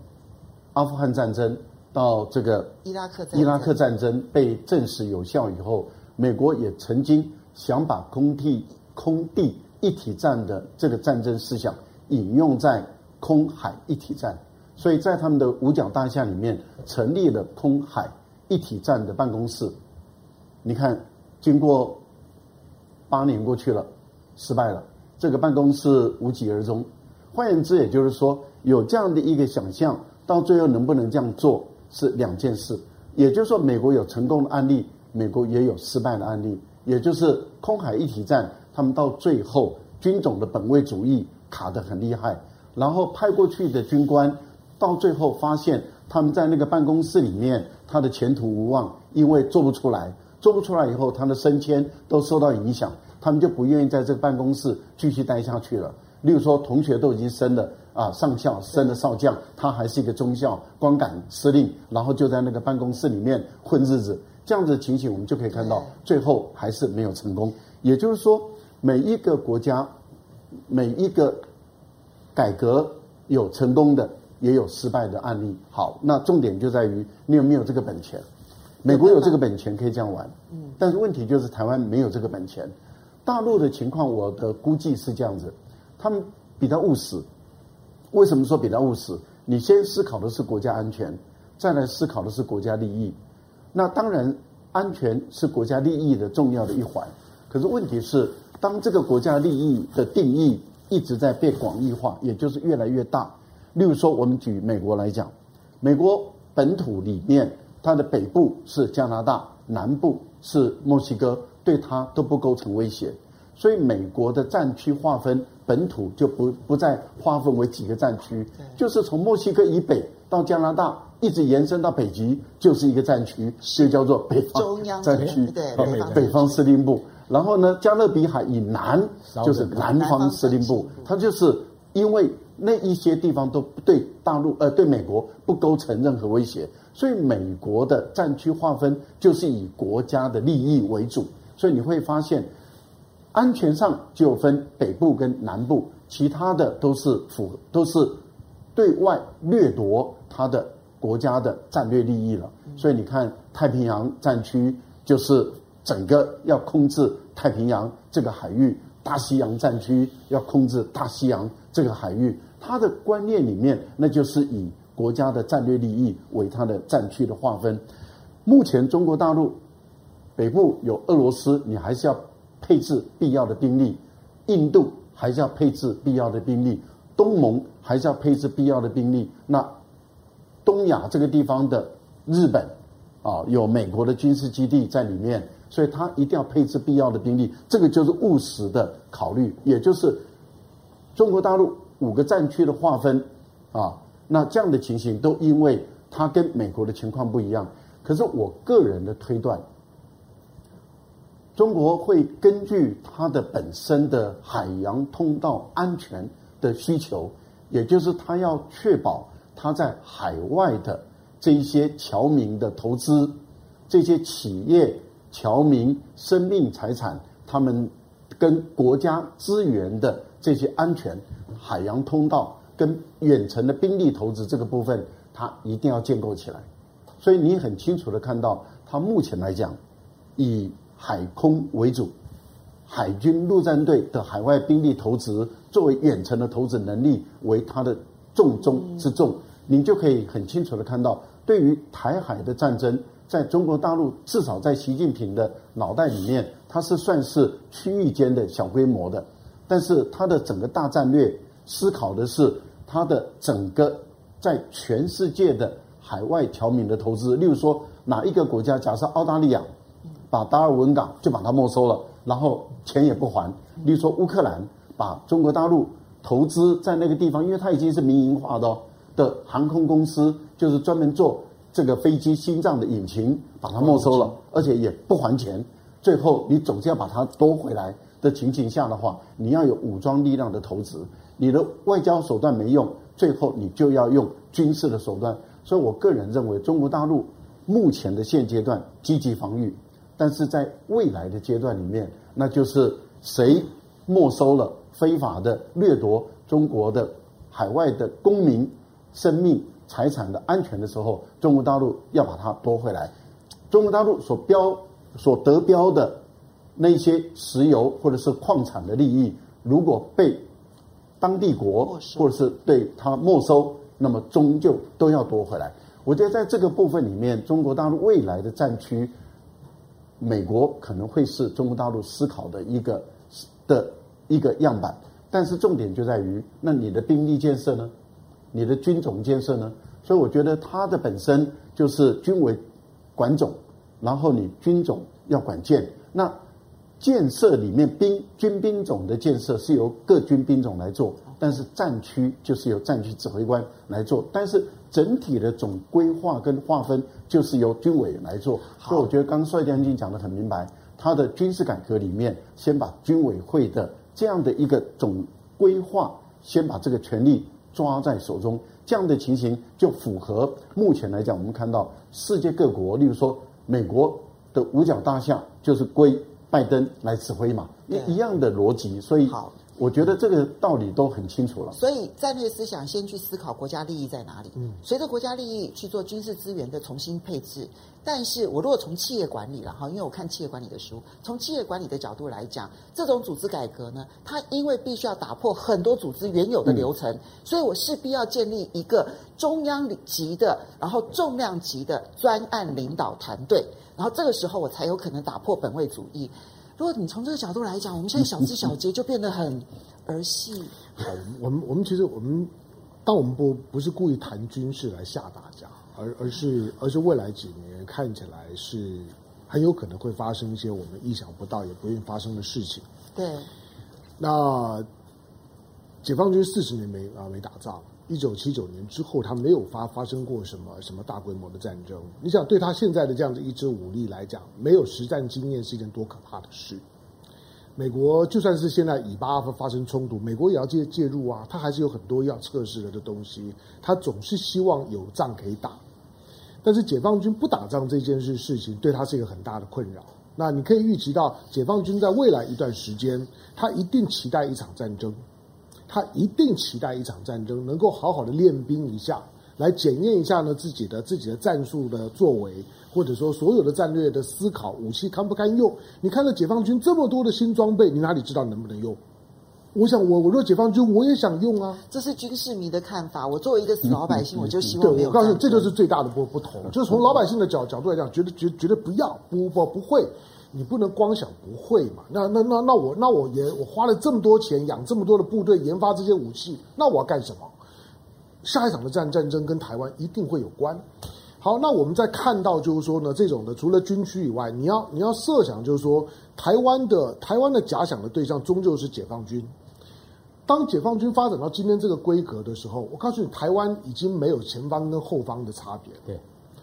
阿富汗战争。到这个伊拉克伊拉克战争被证实有效以后，美国也曾经想把空地空地一体战的这个战争思想引用在空海一体战，所以在他们的五角大厦里面成立了空海一体战的办公室。你看，经过八年过去了，失败了，这个办公室无疾而终。换言之，也就是说，有这样的一个想象，到最后能不能这样做？是两件事，也就是说，美国有成功的案例，美国也有失败的案例。也就是空海一体战，他们到最后军种的本位主义卡得很厉害，然后派过去的军官到最后发现他们在那个办公室里面，他的前途无望，因为做不出来，做不出来以后，他的升迁都受到影响，他们就不愿意在这个办公室继续待下去了。例如说，同学都已经升了啊上校，升了少将，他还是一个中校，光杆司令，然后就在那个办公室里面混日子。这样子的情形，我们就可以看到，最后还是没有成功。也就是说，每一个国家，每一个改革有成功的，也有失败的案例。好，那重点就在于你有没有这个本钱。美国有这个本钱可以这样玩，嗯，但是问题就是台湾没有这个本钱。大陆的情况，我的估计是这样子。他们比较务实，为什么说比较务实？你先思考的是国家安全，再来思考的是国家利益。那当然，安全是国家利益的重要的一环。可是问题是，当这个国家利益的定义一直在被广义化，也就是越来越大。例如说，我们举美国来讲，美国本土里面，它的北部是加拿大，南部是墨西哥，对它都不构成威胁。所以，美国的战区划分。本土就不不再划分为几个战区，就是从墨西哥以北到加拿大，一直延伸到北极，就是一个战区，就叫做北方战区，对，北方司令部。然后呢，加勒比海以南就是南方司令部，它就是因为那一些地方都对大陆呃对美国不构成任何威胁，所以美国的战区划分就是以国家的利益为主，所以你会发现。安全上就分北部跟南部，其他的都是符都是对外掠夺它的国家的战略利益了。所以你看太平洋战区就是整个要控制太平洋这个海域，大西洋战区要控制大西洋这个海域。他的观念里面，那就是以国家的战略利益为他的战区的划分。目前中国大陆北部有俄罗斯，你还是要。配置必要的兵力，印度还是要配置必要的兵力，东盟还是要配置必要的兵力。那东亚这个地方的日本啊，有美国的军事基地在里面，所以他一定要配置必要的兵力。这个就是务实的考虑，也就是中国大陆五个战区的划分啊。那这样的情形都因为它跟美国的情况不一样。可是我个人的推断。中国会根据它的本身的海洋通道安全的需求，也就是它要确保它在海外的这一些侨民的投资、这些企业侨民生命财产，他们跟国家资源的这些安全、海洋通道跟远程的兵力投资这个部分，它一定要建构起来。所以你很清楚的看到，它目前来讲，以海空为主，海军陆战队的海外兵力投资作为远程的投资能力为它的重中之重，你就可以很清楚的看到，对于台海的战争，在中国大陆至少在习近平的脑袋里面，它是算是区域间的小规模的，但是它的整个大战略思考的是它的整个在全世界的海外侨民的投资，例如说哪一个国家，假设澳大利亚。把达尔文港就把它没收了，然后钱也不还。例如说乌克兰把中国大陆投资在那个地方，因为它已经是民营化的哦，的航空公司，就是专门做这个飞机心脏的引擎，把它没收了，而且也不还钱。最后你总是要把它夺回来的情形下的话，你要有武装力量的投资，你的外交手段没用，最后你就要用军事的手段。所以我个人认为，中国大陆目前的现阶段积极防御，但是在未来的阶段里面，那就是谁没收了非法的掠夺中国的海外的公民生命财产的安全的时候，中国大陆要把它夺回来。中国大陆所标所得标的那些石油或者是矿产的利益，如果被当地国或者是对它没收。那么终究都要夺回来。我觉得在这个部分里面，中国大陆未来的战区，美国可能会是中国大陆思考的一个的一个样板。但是重点就在于，那你的兵力建设呢？你的军种建设呢？所以我觉得它的本身就是军委管总，然后你军种要管建。那建设里面兵军兵种的建设是由各军兵种来做。但是战区就是由战区指挥官来做，但是整体的总规划跟划分就是由军委来做。所以我觉得刚刚帅将军讲得很明白，他的军事改革里面，先把军委会的这样的一个总规划，先把这个权力抓在手中，这样的情形就符合目前来讲，我们看到世界各国，例如说美国的五角大厦就是归拜登来指挥嘛，一一样的逻辑，所以好。我觉得这个道理都很清楚了。所以战略思想先去思考国家利益在哪里。嗯，随着国家利益去做军事资源的重新配置。但是我如果从企业管理了哈，因为我看企业管理的书，从企业管理的角度来讲，这种组织改革呢，它因为必须要打破很多组织原有的流程，所以我势必要建立一个中央级的，然后重量级的专案领导团队，然后这个时候我才有可能打破本位主义。如果你从这个角度来讲，我们现在小枝小节就变得很儿戏。好，我们我们其实我们，但我们不不是故意谈军事来吓大家，而而是而是未来几年看起来是很有可能会发生一些我们意想不到也不愿意发生的事情。对。那解放军四十年没啊没打仗。一九七九年之后，他没有发发生过什么什么大规模的战争。你想，对他现在的这样的一支武力来讲，没有实战经验是一件多可怕的事。美国就算是现在以巴发发生冲突，美国也要介介入啊，他还是有很多要测试的的东西。他总是希望有仗可以打。但是解放军不打仗这件事事情，对他是一个很大的困扰。那你可以预期到，解放军在未来一段时间，他一定期待一场战争。他一定期待一场战争，能够好好的练兵一下，来检验一下呢自己的自己的战术的作为，或者说所有的战略的思考，武器堪不堪用？你看到解放军这么多的新装备，你哪里知道能不能用？我想我我若解放军，我也想用啊。这是军事迷的看法。我作为一个死老百姓，我就希望没有。对，我告诉你，这就是最大的不不同，就是从老百姓的角角度来讲，觉得绝绝对不要不不不会。你不能光想不会嘛？那那那那我那我也我花了这么多钱养这么多的部队研发这些武器，那我要干什么？下一场的战战争跟台湾一定会有关。好，那我们再看到就是说呢，这种的除了军区以外，你要你要设想就是说，台湾的台湾的假想的对象终究是解放军。当解放军发展到今天这个规格的时候，我告诉你，台湾已经没有前方跟后方的差别。对。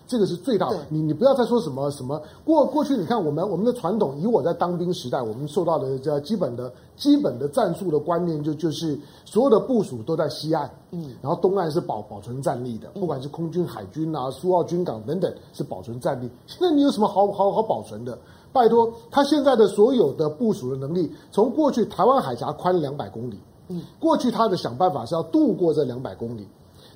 这个是最大的，你你不要再说什么什么过过去，你看我们我们的传统，以我在当兵时代，我们受到的这基本的基本的战术的观念，就就是所有的部署都在西岸，嗯，然后东岸是保保存战力的，不管是空军、海军啊、苏澳军港等等，是保存战力。现在你有什么好好好保存的？拜托，他现在的所有的部署的能力，从过去台湾海峡宽两百公里，嗯，过去他的想办法是要渡过这两百公里。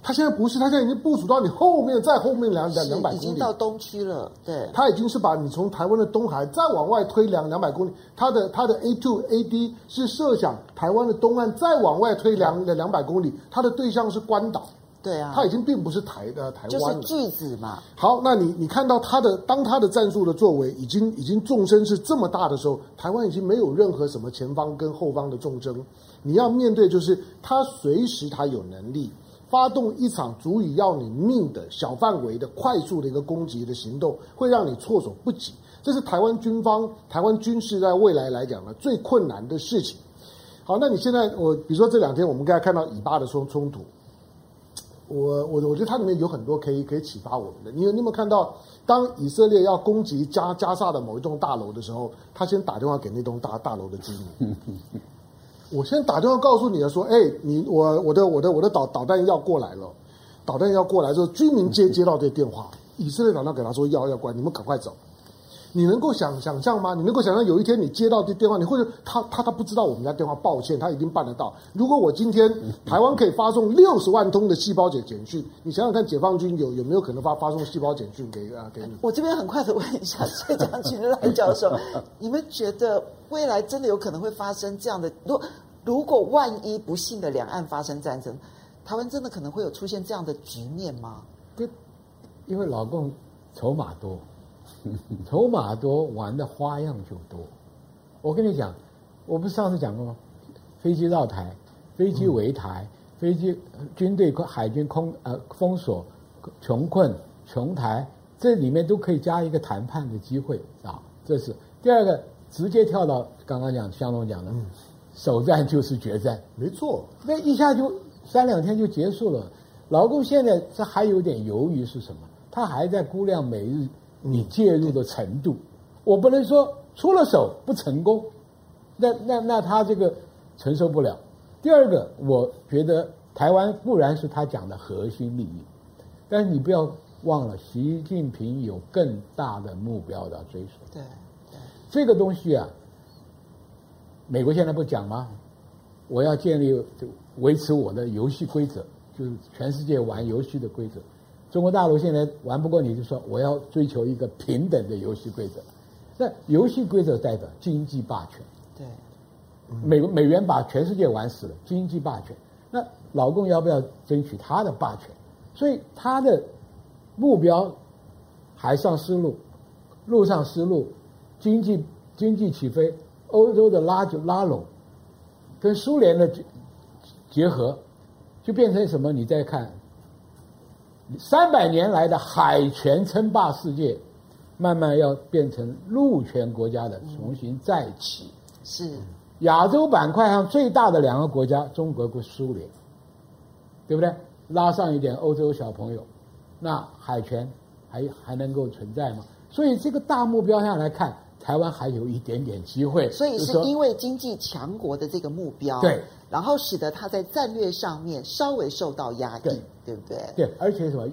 他现在不是，他现在已经部署到你后面，再后面两两两百公里，已经到东区了。对，他已经是把你从台湾的东海再往外推两两百公里。他的他的 A two A D 是设想台湾的东岸再往外推两两百公里，他的对象是关岛。对啊，他已经并不是台的台湾了，就是句子嘛。好，那你你看到他的当他的战术的作为已经已经纵深是这么大的时候，台湾已经没有任何什么前方跟后方的纵深，你要面对就是他随时他有能力。发动一场足以要你命的小范围的快速的一个攻击的行动，会让你措手不及。这是台湾军方、台湾军事在未来来讲呢最困难的事情。好，那你现在我比如说这两天我们刚才看到以巴的冲冲突，我我我觉得它里面有很多可以可以启发我们的。你有你有没有看到，当以色列要攻击加加萨的某一栋大楼的时候，他先打电话给那栋大大楼的居民。我先打电话告诉你了，说，哎，你我我的我的我的导导弹要过来了，导弹要过来之后，居民接接到这电话，以色列导弹给他说要要过来，你们赶快走。你能够想想象吗？你能够想象有一天你接到这电话，你或者他他他不知道我们家电话，抱歉，他一定办得到。如果我今天台湾可以发送六十万通的细胞简简讯，你想想看，解放军有有没有可能发发送细胞简讯给啊给你？我这边很快的问一下谢将军赖教授，*laughs* 你们觉得未来真的有可能会发生这样的？如如果万一不幸的两岸发生战争，台湾真的可能会有出现这样的局面吗？因为老共筹码多。*laughs* 筹码多，玩的花样就多。我跟你讲，我不是上次讲过吗？飞机绕台，飞机围台，飞机军队海军空呃封锁，穷困穷台，这里面都可以加一个谈判的机会啊。这是第二个，直接跳到刚刚讲香龙讲的，首战就是决战，没错，那一下就三两天就结束了。老共现在这还有点犹豫是什么？他还在估量美日。你介入的程度，我不能说出了手不成功，那那那他这个承受不了。第二个，我觉得台湾固然是他讲的核心利益，但是你不要忘了，习近平有更大的目标要追随。对，对，这个东西啊，美国现在不讲吗？我要建立就维持我的游戏规则，就是全世界玩游戏的规则。中国大陆现在玩不过你，就说我要追求一个平等的游戏规则。那游戏规则代表经济霸权。对，美美元把全世界玩死了，经济霸权。那老共要不要争取他的霸权？所以他的目标海上丝路、陆上丝路、经济经济起飞、欧洲的拉就拉拢，跟苏联的结合，就变成什么？你再看。三百年来的海权称霸世界，慢慢要变成陆权国家的重新再起。是亚洲板块上最大的两个国家，中国和苏联，对不对？拉上一点欧洲小朋友，那海权还还能够存在吗？所以这个大目标上来看，台湾还有一点点机会。所以是因为经济强国的这个目标。对。然后使得他在战略上面稍微受到压抑，对，对不对？对，而且什么，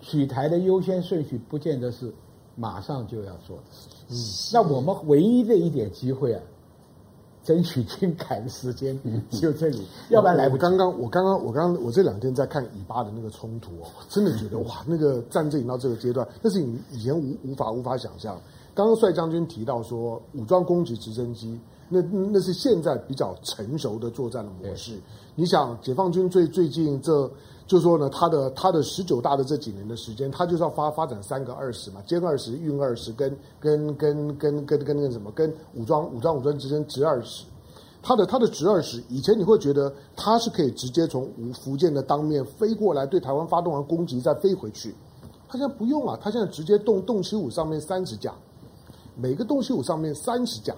取台的优先顺序不见得是马上就要做的事情。嗯，那我们唯一的一点机会啊，争取军改的时间 *laughs* 就这里，要不然来不及。我刚刚，我刚刚，我刚刚，我这两天在看以巴的那个冲突哦，*laughs* 真的觉得哇，那个战争已经到这个阶段，那是你以前无无法无法想象。刚刚帅将军提到说，武装攻击直升机。那那是现在比较成熟的作战的模式。你想，解放军最最近这，就说呢，他的他的十九大的这几年的时间，他就是要发发展三个二十嘛，歼二十、运二十，跟跟跟跟跟跟那个什么，跟武装武装武装直升直二十。他的他的直二十，以前你会觉得他是可以直接从福建的当面飞过来，对台湾发动完攻击再飞回去。他现在不用啊，他现在直接动动七五上面三十架，每个东西我上面三十架。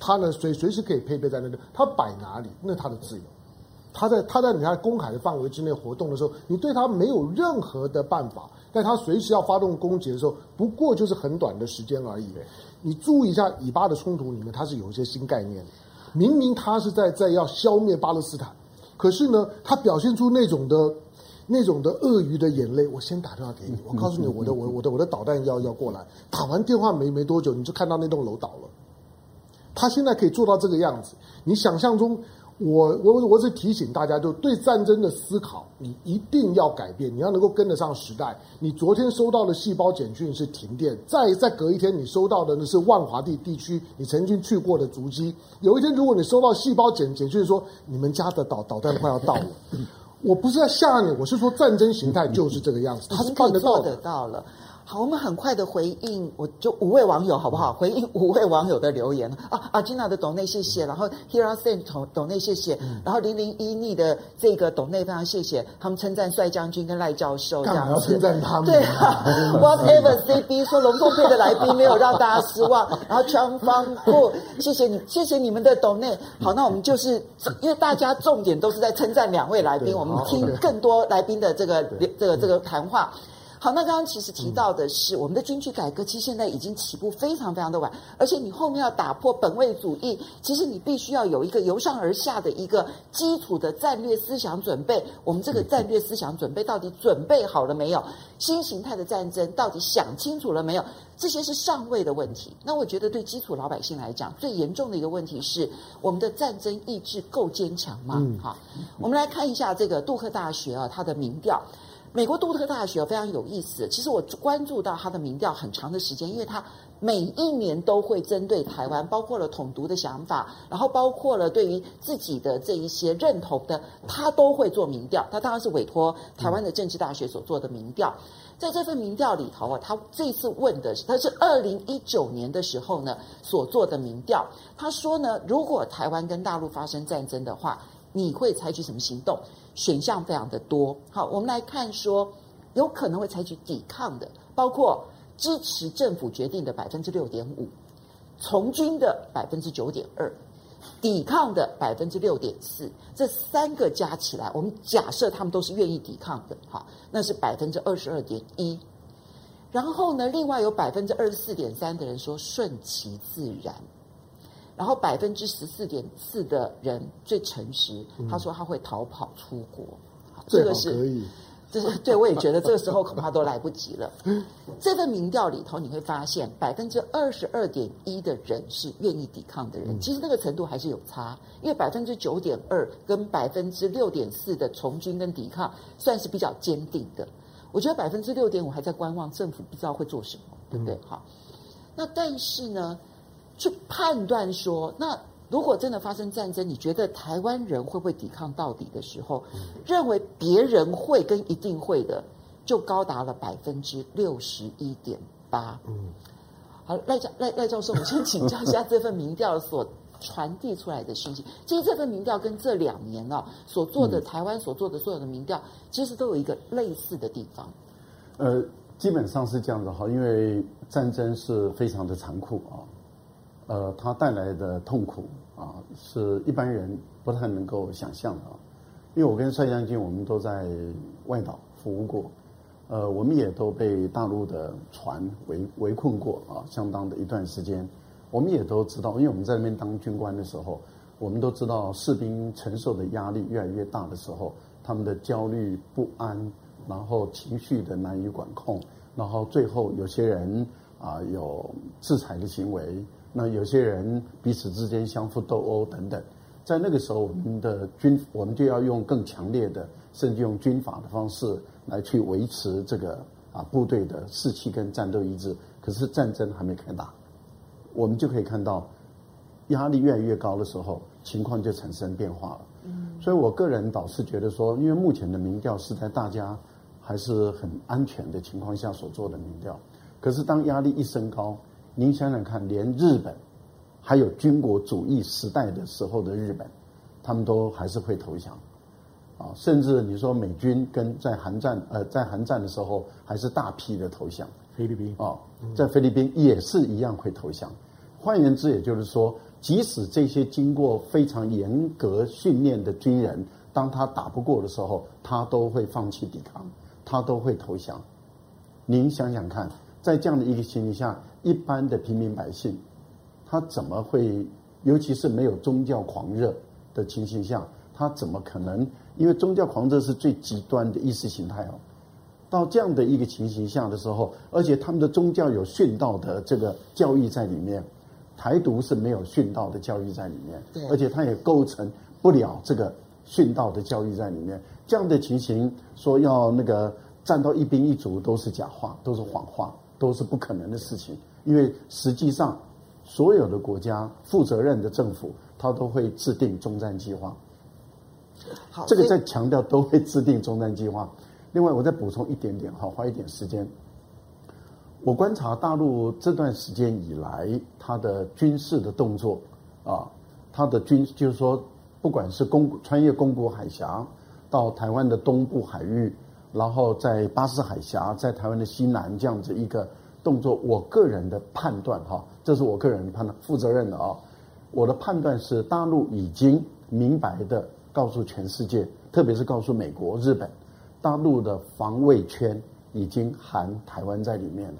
他呢，随随时可以配备在那个，他摆哪里，那他的自由。他在他在你看公海的范围之内活动的时候，你对他没有任何的办法。但他随时要发动攻击的时候，不过就是很短的时间而已。你注意一下以巴的冲突里面，它是有一些新概念的。明明他是在在要消灭巴勒斯坦，可是呢，他表现出那种的那种的鳄鱼的眼泪。我先打电话给你，我告诉你，我的我我的我的导弹要要过来。打完电话没没多久，你就看到那栋楼倒了。他现在可以做到这个样子，你想象中，我我我是提醒大家，就对战争的思考，你一定要改变，你要能够跟得上时代。你昨天收到的细胞简讯是停电，再再隔一天你收到的那是万华地地区你曾经去过的足迹。有一天如果你收到细胞简简讯说你们家的导导弹快要到了，我不是在吓你，我是说战争形态就是这个样子，他是办得到的。好，我们很快的回应，我就五位网友好不好？回应五位网友的留言啊啊，Gina 的董内谢谢，然后 Hira Sen 董董内谢谢，然后零零一逆的这个董内非常谢谢，他们称赞帅将军跟赖教授这样子，称赞他们对啊，*laughs* Whatever CB 说龙凤配的来宾没有让大家失望，然后全方不谢谢你，谢谢你们的董内。好，那我们就是因为大家重点都是在称赞两位来宾，我们听更多来宾的这个这个这个谈话。好，那刚刚其实提到的是，我们的军区改革其实现在已经起步非常非常的晚，而且你后面要打破本位主义，其实你必须要有一个由上而下的一个基础的战略思想准备。我们这个战略思想准备到底准备好了没有？新形态的战争到底想清楚了没有？这些是上位的问题。那我觉得对基础老百姓来讲，最严重的一个问题是我们的战争意志够坚强吗？好，我们来看一下这个杜克大学啊，它的民调。美国杜克大学非常有意思，其实我关注到他的民调很长的时间，因为他每一年都会针对台湾，包括了统独的想法，然后包括了对于自己的这一些认同的，他都会做民调。他当然是委托台湾的政治大学所做的民调，在这份民调里头啊，他这次问的是，他是二零一九年的时候呢所做的民调，他说呢，如果台湾跟大陆发生战争的话，你会采取什么行动？选项非常的多。好，我们来看说，有可能会采取抵抗的，包括支持政府决定的百分之六点五，从军的百分之九点二，抵抗的百分之六点四。这三个加起来，我们假设他们都是愿意抵抗的，好，那是百分之二十二点一。然后呢，另外有百分之二十四点三的人说顺其自然。然后百分之十四点四的人最诚实，他说他会逃跑出国，嗯、这个是可以，这是 *laughs* 对我也觉得这个时候恐怕都来不及了。*laughs* 这份民调里头你会发现，百分之二十二点一的人是愿意抵抗的人，其实那个程度还是有差，因为百分之九点二跟百分之六点四的从军跟抵抗算是比较坚定的。我觉得百分之六点五还在观望，政府不知道会做什么，对不对？好，那但是呢？去判断说，那如果真的发生战争，你觉得台湾人会不会抵抗到底的时候，认为别人会跟一定会的，就高达了百分之六十一点八。嗯，好，赖教赖赖教授，我们先请教一下这份民调所传递出来的讯息。其实这份民调跟这两年啊所做的台湾所做的所有的民调，其实都有一个类似的地方。呃，基本上是这样子哈，因为战争是非常的残酷啊。呃，它带来的痛苦啊，是一般人不太能够想象的。因为我跟帅将军，我们都在外岛服务过，呃，我们也都被大陆的船围围困过啊，相当的一段时间。我们也都知道，因为我们在那边当军官的时候，我们都知道士兵承受的压力越来越大的时候，他们的焦虑不安，然后情绪的难以管控，然后最后有些人啊有自裁的行为。那有些人彼此之间相互斗殴等等，在那个时候，我们的军我们就要用更强烈的，甚至用军法的方式来去维持这个啊部队的士气跟战斗意志。可是战争还没开打，我们就可以看到压力越来越高的时候，情况就产生变化了。嗯，所以我个人倒是觉得说，因为目前的民调是在大家还是很安全的情况下所做的民调，可是当压力一升高。您想想看，连日本，还有军国主义时代的时候的日本，他们都还是会投降，啊，甚至你说美军跟在韩战，呃，在韩战的时候还是大批的投降。菲律宾啊，在菲律宾也是一样会投降。换言之，也就是说，即使这些经过非常严格训练的军人，当他打不过的时候，他都会放弃抵抗，他都会投降。您想想看。在这样的一个情形下，一般的平民百姓，他怎么会，尤其是没有宗教狂热的情形下，他怎么可能？因为宗教狂热是最极端的意识形态哦。到这样的一个情形下的时候，而且他们的宗教有殉道的这个教义在里面，台独是没有殉道的教义在里面，而且他也构成不了这个殉道的教义在里面。这样的情形说要那个站到一兵一卒都是假话，都是谎话。都是不可能的事情，因为实际上，所有的国家负责任的政府，他都会制定终战计划。好，这个再强调都会制定终战计划。另外，我再补充一点点，好，花一点时间。我观察大陆这段时间以来，它的军事的动作啊，它的军就是说，不管是公穿越公国海峡到台湾的东部海域，然后在巴士海峡，在台湾的西南这样子一个动作，我个人的判断哈，这是我个人的判断，负责任的啊，我的判断是大陆已经明白的告诉全世界，特别是告诉美国、日本，大陆的防卫圈已经含台湾在里面了。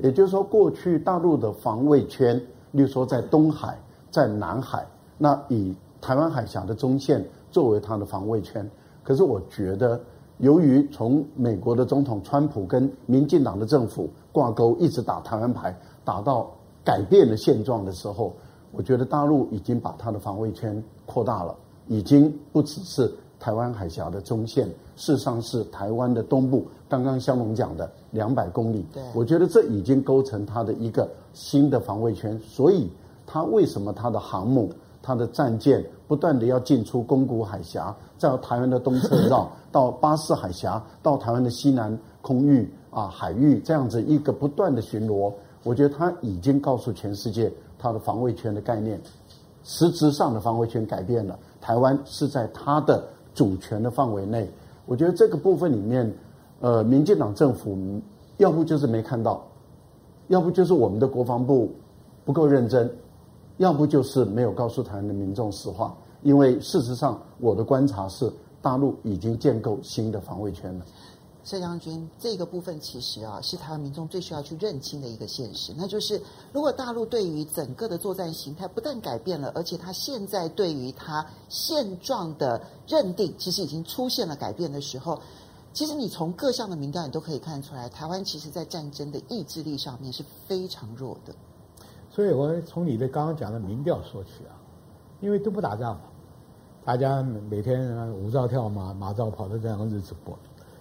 也就是说，过去大陆的防卫圈，例如说在东海、在南海，那以台湾海峡的中线作为它的防卫圈。可是我觉得，由于从美国的总统川普跟民进党的政府挂钩，一直打台湾牌，打到改变了现状的时候，我觉得大陆已经把它的防卫圈扩大了，已经不只是。台湾海峡的中线，事实上是台湾的东部。刚刚香龙讲的两百公里，对，我觉得这已经构成它的一个新的防卫圈。所以，它为什么它的航母、它的战舰不断的要进出宫古海峡，在台湾的东侧绕，到巴士海峡，到台湾的西南空域啊海域，这样子一个不断的巡逻，我觉得他已经告诉全世界，他的防卫圈的概念，实质上的防卫圈改变了，台湾是在它的。主权的范围内，我觉得这个部分里面，呃，民进党政府要不就是没看到，要不就是我们的国防部不够认真，要不就是没有告诉台湾的民众实话。因为事实上，我的观察是，大陆已经建构新的防卫圈了。谢将军，这个部分其实啊，是台湾民众最需要去认清的一个现实，那就是如果大陆对于整个的作战形态不但改变了，而且他现在对于他现状的认定，其实已经出现了改变的时候，其实你从各项的民调，你都可以看出来，台湾其实在战争的意志力上面是非常弱的。所以我从你的刚刚讲的民调说起啊，因为都不打仗嘛，大家每天舞照跳马，马照跑的这样日子过。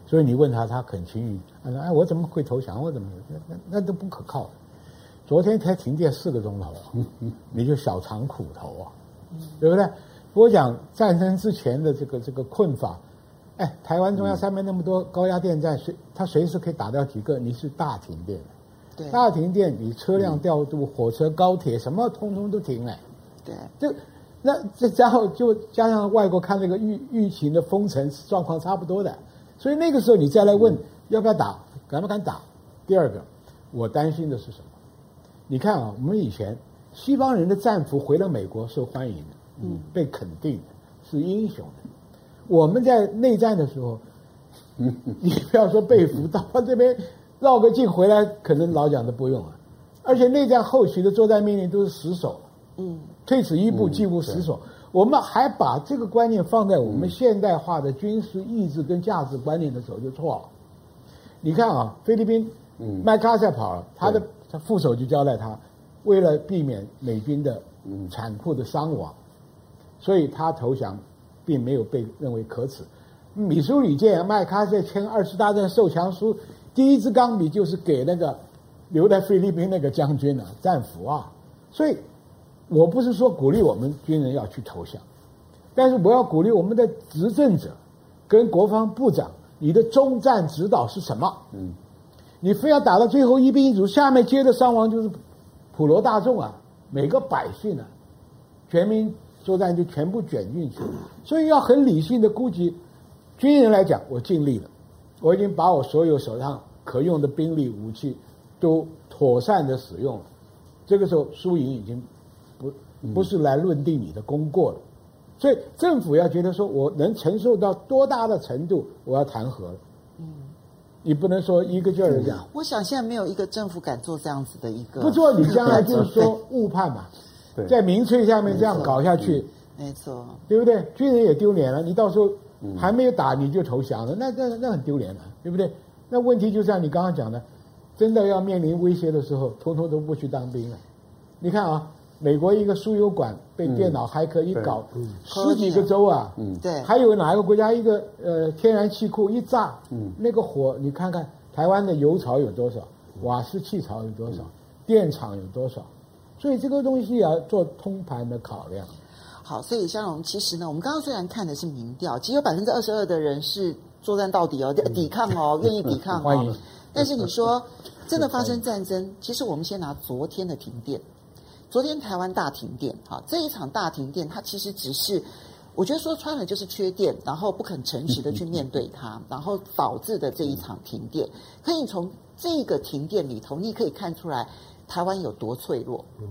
所以你问他，他很轻易。他说：“哎，我怎么会投降？我怎么那那那都不可靠的。昨天才停电四个钟头，*laughs* 你就小尝苦头啊，对不对？我讲战争之前的这个这个困法，哎，台湾中央山脉那么多高压电站，随他随时可以打掉几个。你是大停电，对，大停电，你车辆调度、火车、高铁什么通通都停了。对，就那这然后就加上外国看那个疫疫情的封城状况差不多的。”所以那个时候你再来问要不要打，敢不敢打？第二个，我担心的是什么？你看啊，我们以前西方人的战俘回了美国受欢迎的，嗯，被肯定的，是英雄的。我们在内战的时候，*laughs* 你不要说被俘，到这边绕个境回来，可能老蒋都不用了。而且内战后期的作战命令都是死守，嗯，退此一步，进无死守。我们还把这个观念放在我们现代化的军事意志跟价值观念的时候就错了。你看啊，菲律宾，嗯，麦克阿瑟跑了，他的他副手就交代他，为了避免美军的残酷的伤亡，所以他投降，并没有被认为可耻。米苏里舰麦克阿瑟签二次大战受降书，第一支钢笔就是给那个留在菲律宾那个将军啊，战俘啊，所以。我不是说鼓励我们军人要去投降，但是我要鼓励我们的执政者跟国防部长，你的终战指导是什么？嗯，你非要打到最后一兵一卒，下面接的伤亡就是普罗大众啊，每个百姓啊，全民作战就全部卷进去。所以要很理性的估计，军人来讲，我尽力了，我已经把我所有手上可用的兵力武器都妥善的使用了，这个时候输赢已经。不，是来论定你的功过了，所以政府要觉得说，我能承受到多大的程度，我要弹劾了。嗯，你不能说一个劲儿的讲。我想现在没有一个政府敢做这样子的一个。不做，你将来就是说误判嘛。*laughs* 对，在民粹下面这样搞下去，没错，对不对？军人也丢脸了，你到时候还没有打你就投降了，那那那很丢脸了，对不对？那问题就像你刚刚讲的，真的要面临威胁的时候，通通都不去当兵了。你看啊。美国一个输油管被电脑骇客一搞，嗯、十几个州啊，嗯、对，还有哪一个国家一个呃天然气库一炸，嗯、那个火你看看台湾的油槽有多少，瓦斯气槽有多少，嗯、电厂有多少，所以这个东西要做通盘的考量。好，所以香龙其实呢，我们刚刚虽然看的是民调，其实有百分之二十二的人是作战到底哦，抵抗哦，*laughs* 愿意抵抗哦。欢迎。但是你说。真的发生战争，其实我们先拿昨天的停电，昨天台湾大停电，哈，这一场大停电，它其实只是，我觉得说穿了就是缺电，然后不肯诚实的去面对它，然后导致的这一场停电。可以从这个停电里头，你可以看出来台湾有多脆弱，嗯，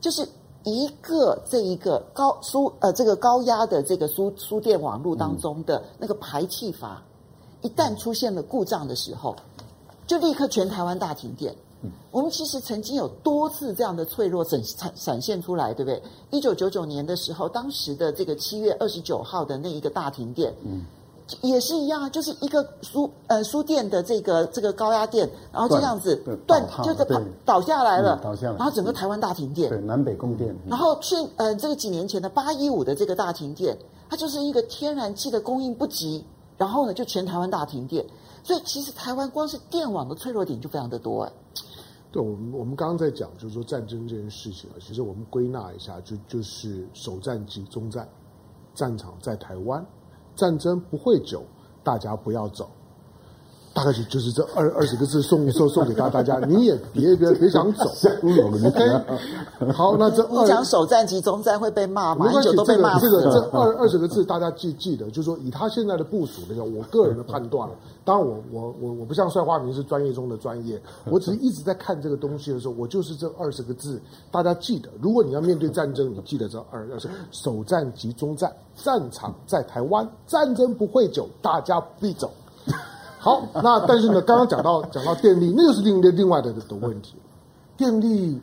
就是。一个这一个高输呃这个高压的这个输输电网络当中的那个排气阀，一旦出现了故障的时候，就立刻全台湾大停电。我们其实曾经有多次这样的脆弱展展展现出来，对不对？一九九九年的时候，当时的这个七月二十九号的那一个大停电，嗯。也是一样，就是一个输呃输电的这个这个高压电，然后这样子断，就是倒倒下来了，倒下来，然后整个台湾大停电，对，南北供电。然后去呃这个几年前的八一五的这个大停电，它就是一个天然气的供应不及，然后呢就全台湾大停电。所以其实台湾光是电网的脆弱点就非常的多哎。对，我们我们刚刚在讲就是说战争这件事情啊，其实我们归纳一下，就就是首战即终战，战场在台湾。战争不会久，大家不要走。大概就就是这二二十个字送送送给大大家，你也别别别想走。*laughs* OK，好，那这二讲首战即终战会被骂吗？很久都被骂这个这个这二二十个字大家记记得，就是说以他现在的部署来讲，我个人的判断了。当然我我我我不像帅化民是专业中的专业，我只是一直在看这个东西的时候，我就是这二十个字，大家记得。如果你要面对战争，你记得这二二十，首战即终战，战场在台湾，战争不会久，大家必走。好，那但是呢，刚刚讲到讲到电力，那又是另另另外的的问题。电力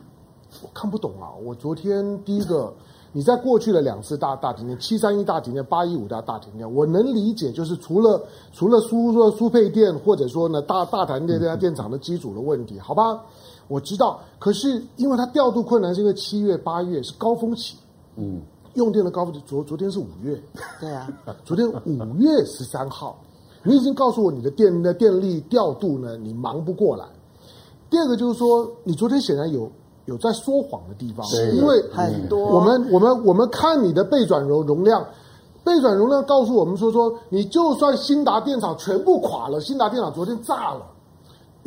我看不懂啊！我昨天第一个，你在过去的两次大大停电，七三一大停电，八一五大大停电，我能理解，就是除了除了输说输配电，或者说呢大大台电这家电厂的机组的问题，好吧，我知道。可是因为它调度困难，是因为七月八月是高峰期，嗯，用电的高峰期。昨昨天是五月，对啊，*laughs* 昨天五月十三号。你已经告诉我你的电的电力调度呢，你忙不过来。第二个就是说，你昨天显然有有在说谎的地方，因为很多我们我们我们看你的备转容容量，背转容量告诉我们说说，你就算新达电厂全部垮了，新达电厂昨天炸了。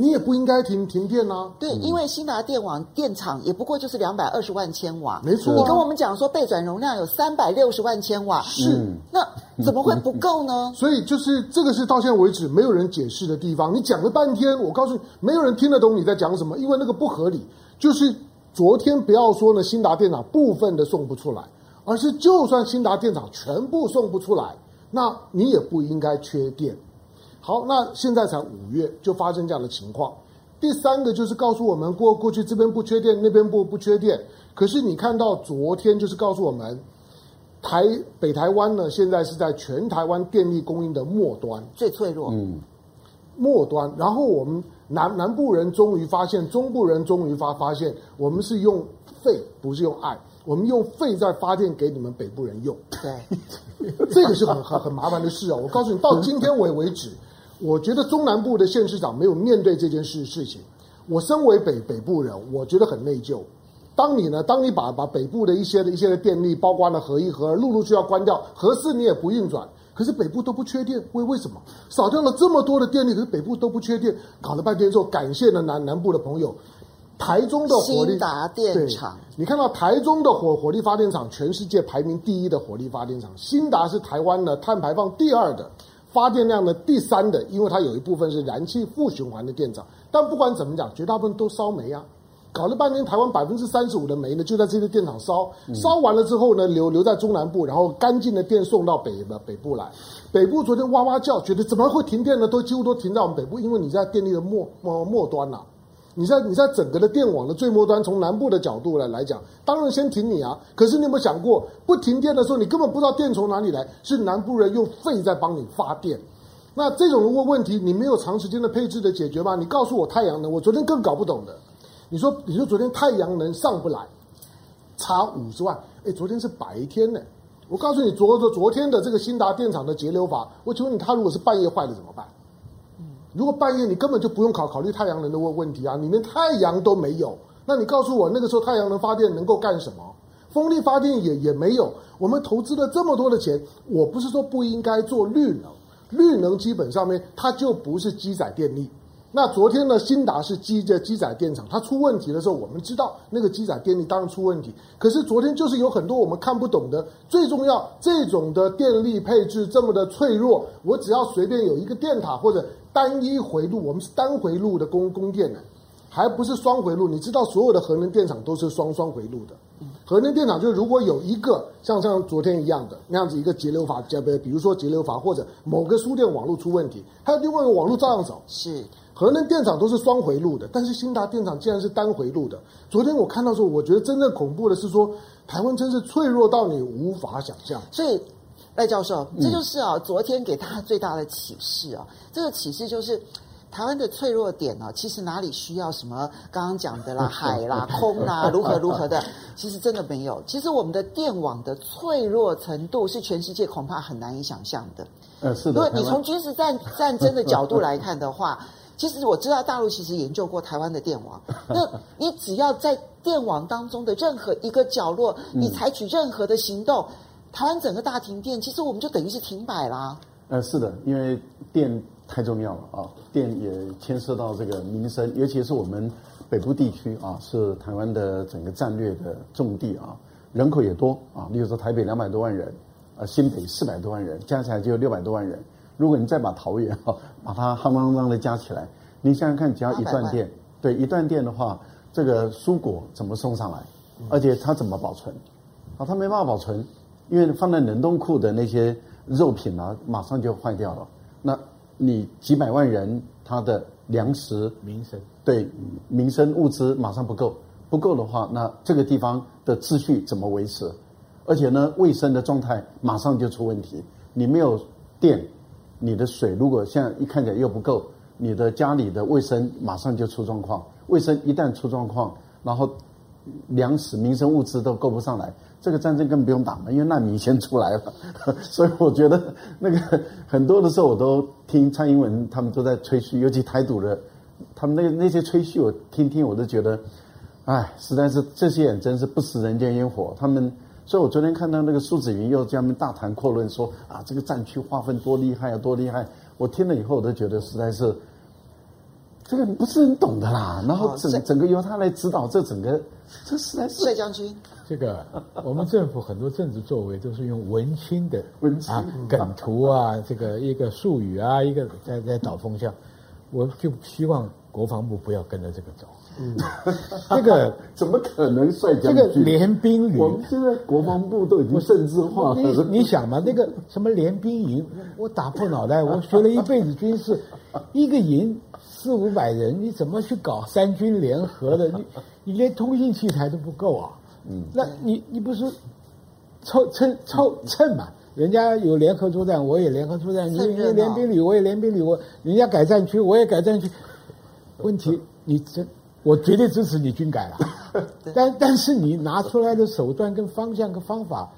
你也不应该停停电啊！对，因为新达电网电厂也不过就是两百二十万千瓦，没错。你跟我们讲说备转容量有三百六十万千瓦，是，那怎么会不够呢？*laughs* 所以就是这个是到现在为止没有人解释的地方。你讲了半天，我告诉你，没有人听得懂你在讲什么，因为那个不合理。就是昨天不要说呢，新达电厂部分的送不出来，而是就算新达电厂全部送不出来，那你也不应该缺电。好，那现在才五月就发生这样的情况。第三个就是告诉我们，过过去这边不缺电，那边不不缺电。可是你看到昨天就是告诉我们，台北台湾呢，现在是在全台湾电力供应的末端，最脆弱。嗯，末端。然后我们南南部人终于发现，中部人终于发发现，我们是用肺，不是用爱。我们用肺在发电给你们北部人用。对，*laughs* 这个是很很很麻烦的事啊！我告诉你，到今天为为止。我觉得中南部的县市长没有面对这件事事情。我身为北北部人，我觉得很内疚。当你呢，当你把把北部的一些的一些的电力，包括了核一、核二，陆陆续续要关掉，核四你也不运转，可是北部都不缺电，为为什么？少掉了这么多的电力，可是北部都不缺电，搞了半天之后，感谢了南南部的朋友，台中的火力兴达电厂，你看到台中的火火力发电厂，全世界排名第一的火力发电厂，新达是台湾的碳排放第二的。发电量的第三的，因为它有一部分是燃气负循环的电厂，但不管怎么讲，绝大部分都烧煤啊。搞了半天，台湾百分之三十五的煤呢，就在这些电厂烧，烧完了之后呢，留留在中南部，然后干净的电送到北北部来。北部昨天哇哇叫，觉得怎么会停电呢？都几乎都停在我们北部，因为你在电力的末末末端了、啊。你在你在整个的电网的最末端，从南部的角度来来讲，当然先停你啊。可是你有没有想过，不停电的时候，你根本不知道电从哪里来，是南部人用废在帮你发电。那这种如果问题，你没有长时间的配置的解决吗？你告诉我太阳能，我昨天更搞不懂的。你说你说昨天太阳能上不来，差五十万，哎，昨天是白天呢。我告诉你，昨昨昨天的这个兴达电厂的节流阀，我请问你，他如果是半夜坏了怎么办？如果半夜你根本就不用考考虑太阳能的问问题啊，你连太阳都没有，那你告诉我那个时候太阳能发电能够干什么？风力发电也也没有。我们投资了这么多的钱，我不是说不应该做绿能，绿能基本上面它就不是机载电力，那昨天呢，兴达是机的机载电厂，它出问题的时候，我们知道那个机载电力当然出问题。可是昨天就是有很多我们看不懂的，最重要这种的电力配置这么的脆弱，我只要随便有一个电塔或者单一回路，我们是单回路的供供电呢，还不是双回路。你知道所有的核能电厂都是双双回路的。核能电厂就是如果有一个像像昨天一样的那样子一个节流阀，比如说节流阀或者某个输电网络出问题，还有另外一个网络照样走。是。核能电厂都是双回路的，但是新达电厂竟然是单回路的。昨天我看到时候，我觉得真正恐怖的是说，台湾真是脆弱到你无法想象。所以赖教授，这就是啊，嗯、昨天给大家最大的启示啊。这个启示就是，台湾的脆弱点啊，其实哪里需要什么刚刚讲的啦，*laughs* 海啦、空啦，如何如何的，其实真的没有。其实我们的电网的脆弱程度，是全世界恐怕很难以想象的。呃，是的。如果你从军事战战争的角度来看的话。*laughs* 其实我知道大陆其实研究过台湾的电网，*laughs* 那你只要在电网当中的任何一个角落，你采取任何的行动，台湾整个大停电，其实我们就等于是停摆啦。呃，是的，因为电太重要了啊，电也牵涉到这个民生，尤其是我们北部地区啊，是台湾的整个战略的重地啊，人口也多啊，例如说台北两百多万人，啊，新北四百多万人，加起来就有六百多万人。如果你再把桃园啊，把它夯啷啷当的加起来，你想想看，只要一断电，对，一断电的话，这个蔬果怎么送上来？而且它怎么保存？啊，它没办法保存，因为放在冷冻库的那些肉品啊，马上就坏掉了。那你几百万人他的粮食、民生，对，民生物资马上不够，不够的话，那这个地方的秩序怎么维持？而且呢，卫生的状态马上就出问题。你没有电。你的水如果现在一看起来又不够，你的家里的卫生马上就出状况。卫生一旦出状况，然后粮食、民生物资都够不上来，这个战争根本不用打嘛，因为难民先出来了。*laughs* 所以我觉得那个很多的时候，我都听蔡英文他们都在吹嘘，尤其台独的，他们那那些吹嘘，我听听我都觉得，哎，实在是这些人真是不食人间烟火，他们。所以我昨天看到那个苏子云又这样大谈阔论说啊，这个战区划分多厉害啊，多厉害！我听了以后，我都觉得实在是这个不是很懂的啦。然后整整个由他来指导这整个，这实在是。帅将军，这个 *laughs* 我们政府很多政治作为都是用文青的文青啊梗图啊，这个一个术语啊，一个在在导风向。我就希望国防部不要跟着这个走。嗯，这个 *laughs* 怎么可能帅将军？这个联兵旅，我们现在国防部都已经政治化了。你，你想嘛，那个什么联兵营，我打破脑袋，我学了一辈子军事，*laughs* 一个营四五百人，你怎么去搞三军联合的？你 *laughs* 你连通信器材都不够啊！嗯，那你你不是凑蹭凑蹭嘛？人家有联合作战，我也联合作战；你你联兵旅，我也联兵旅；我人家改战区，我也改战区。问题 *laughs* 你这。我绝对支持你军改了，*laughs* 但但是你拿出来的手段跟方向跟方法，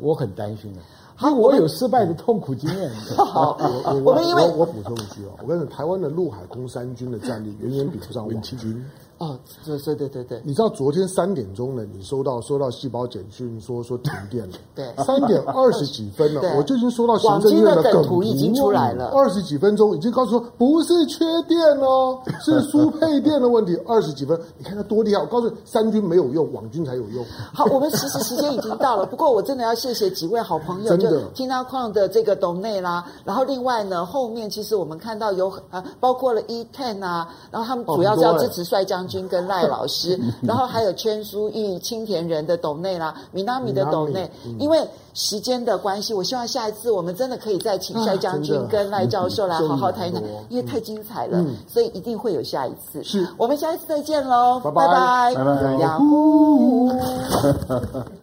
我很担心的，因为我有失败的痛苦经验。*laughs* 好，我我我我补充一句哦，我跟你说，台湾的陆海空三军的战力远远比不上网军。哦，对对对对对，你知道昨天三点钟呢，你收到收到细胞简讯说说停电了。对，三点二十几分了，我就已经收到行政院的梗图已经出来了。二十几分钟已经告诉说不是缺电哦，*laughs* 是输配电的问题。二十几分，你看他多厉害！我告诉你，三军没有用，网军才有用。好，我们其实时间已经到了，不过我真的要谢谢几位好朋友，就听到矿的这个董内啦，然后另外呢，后面其实我们看到有啊，包括了 E10 啊，然后他们主要是要支持帅将军跟赖老。老师，*laughs* 然后还有圈书玉青田人的斗内啦，米纳米的斗内，因为时间的关系，我希望下一次我们真的可以再请帅将军跟赖教授来好好谈一谈，因为太精彩了，所以一定会有下一次。是，我们下一次再见喽，拜拜，拜拜，雅虎。*laughs*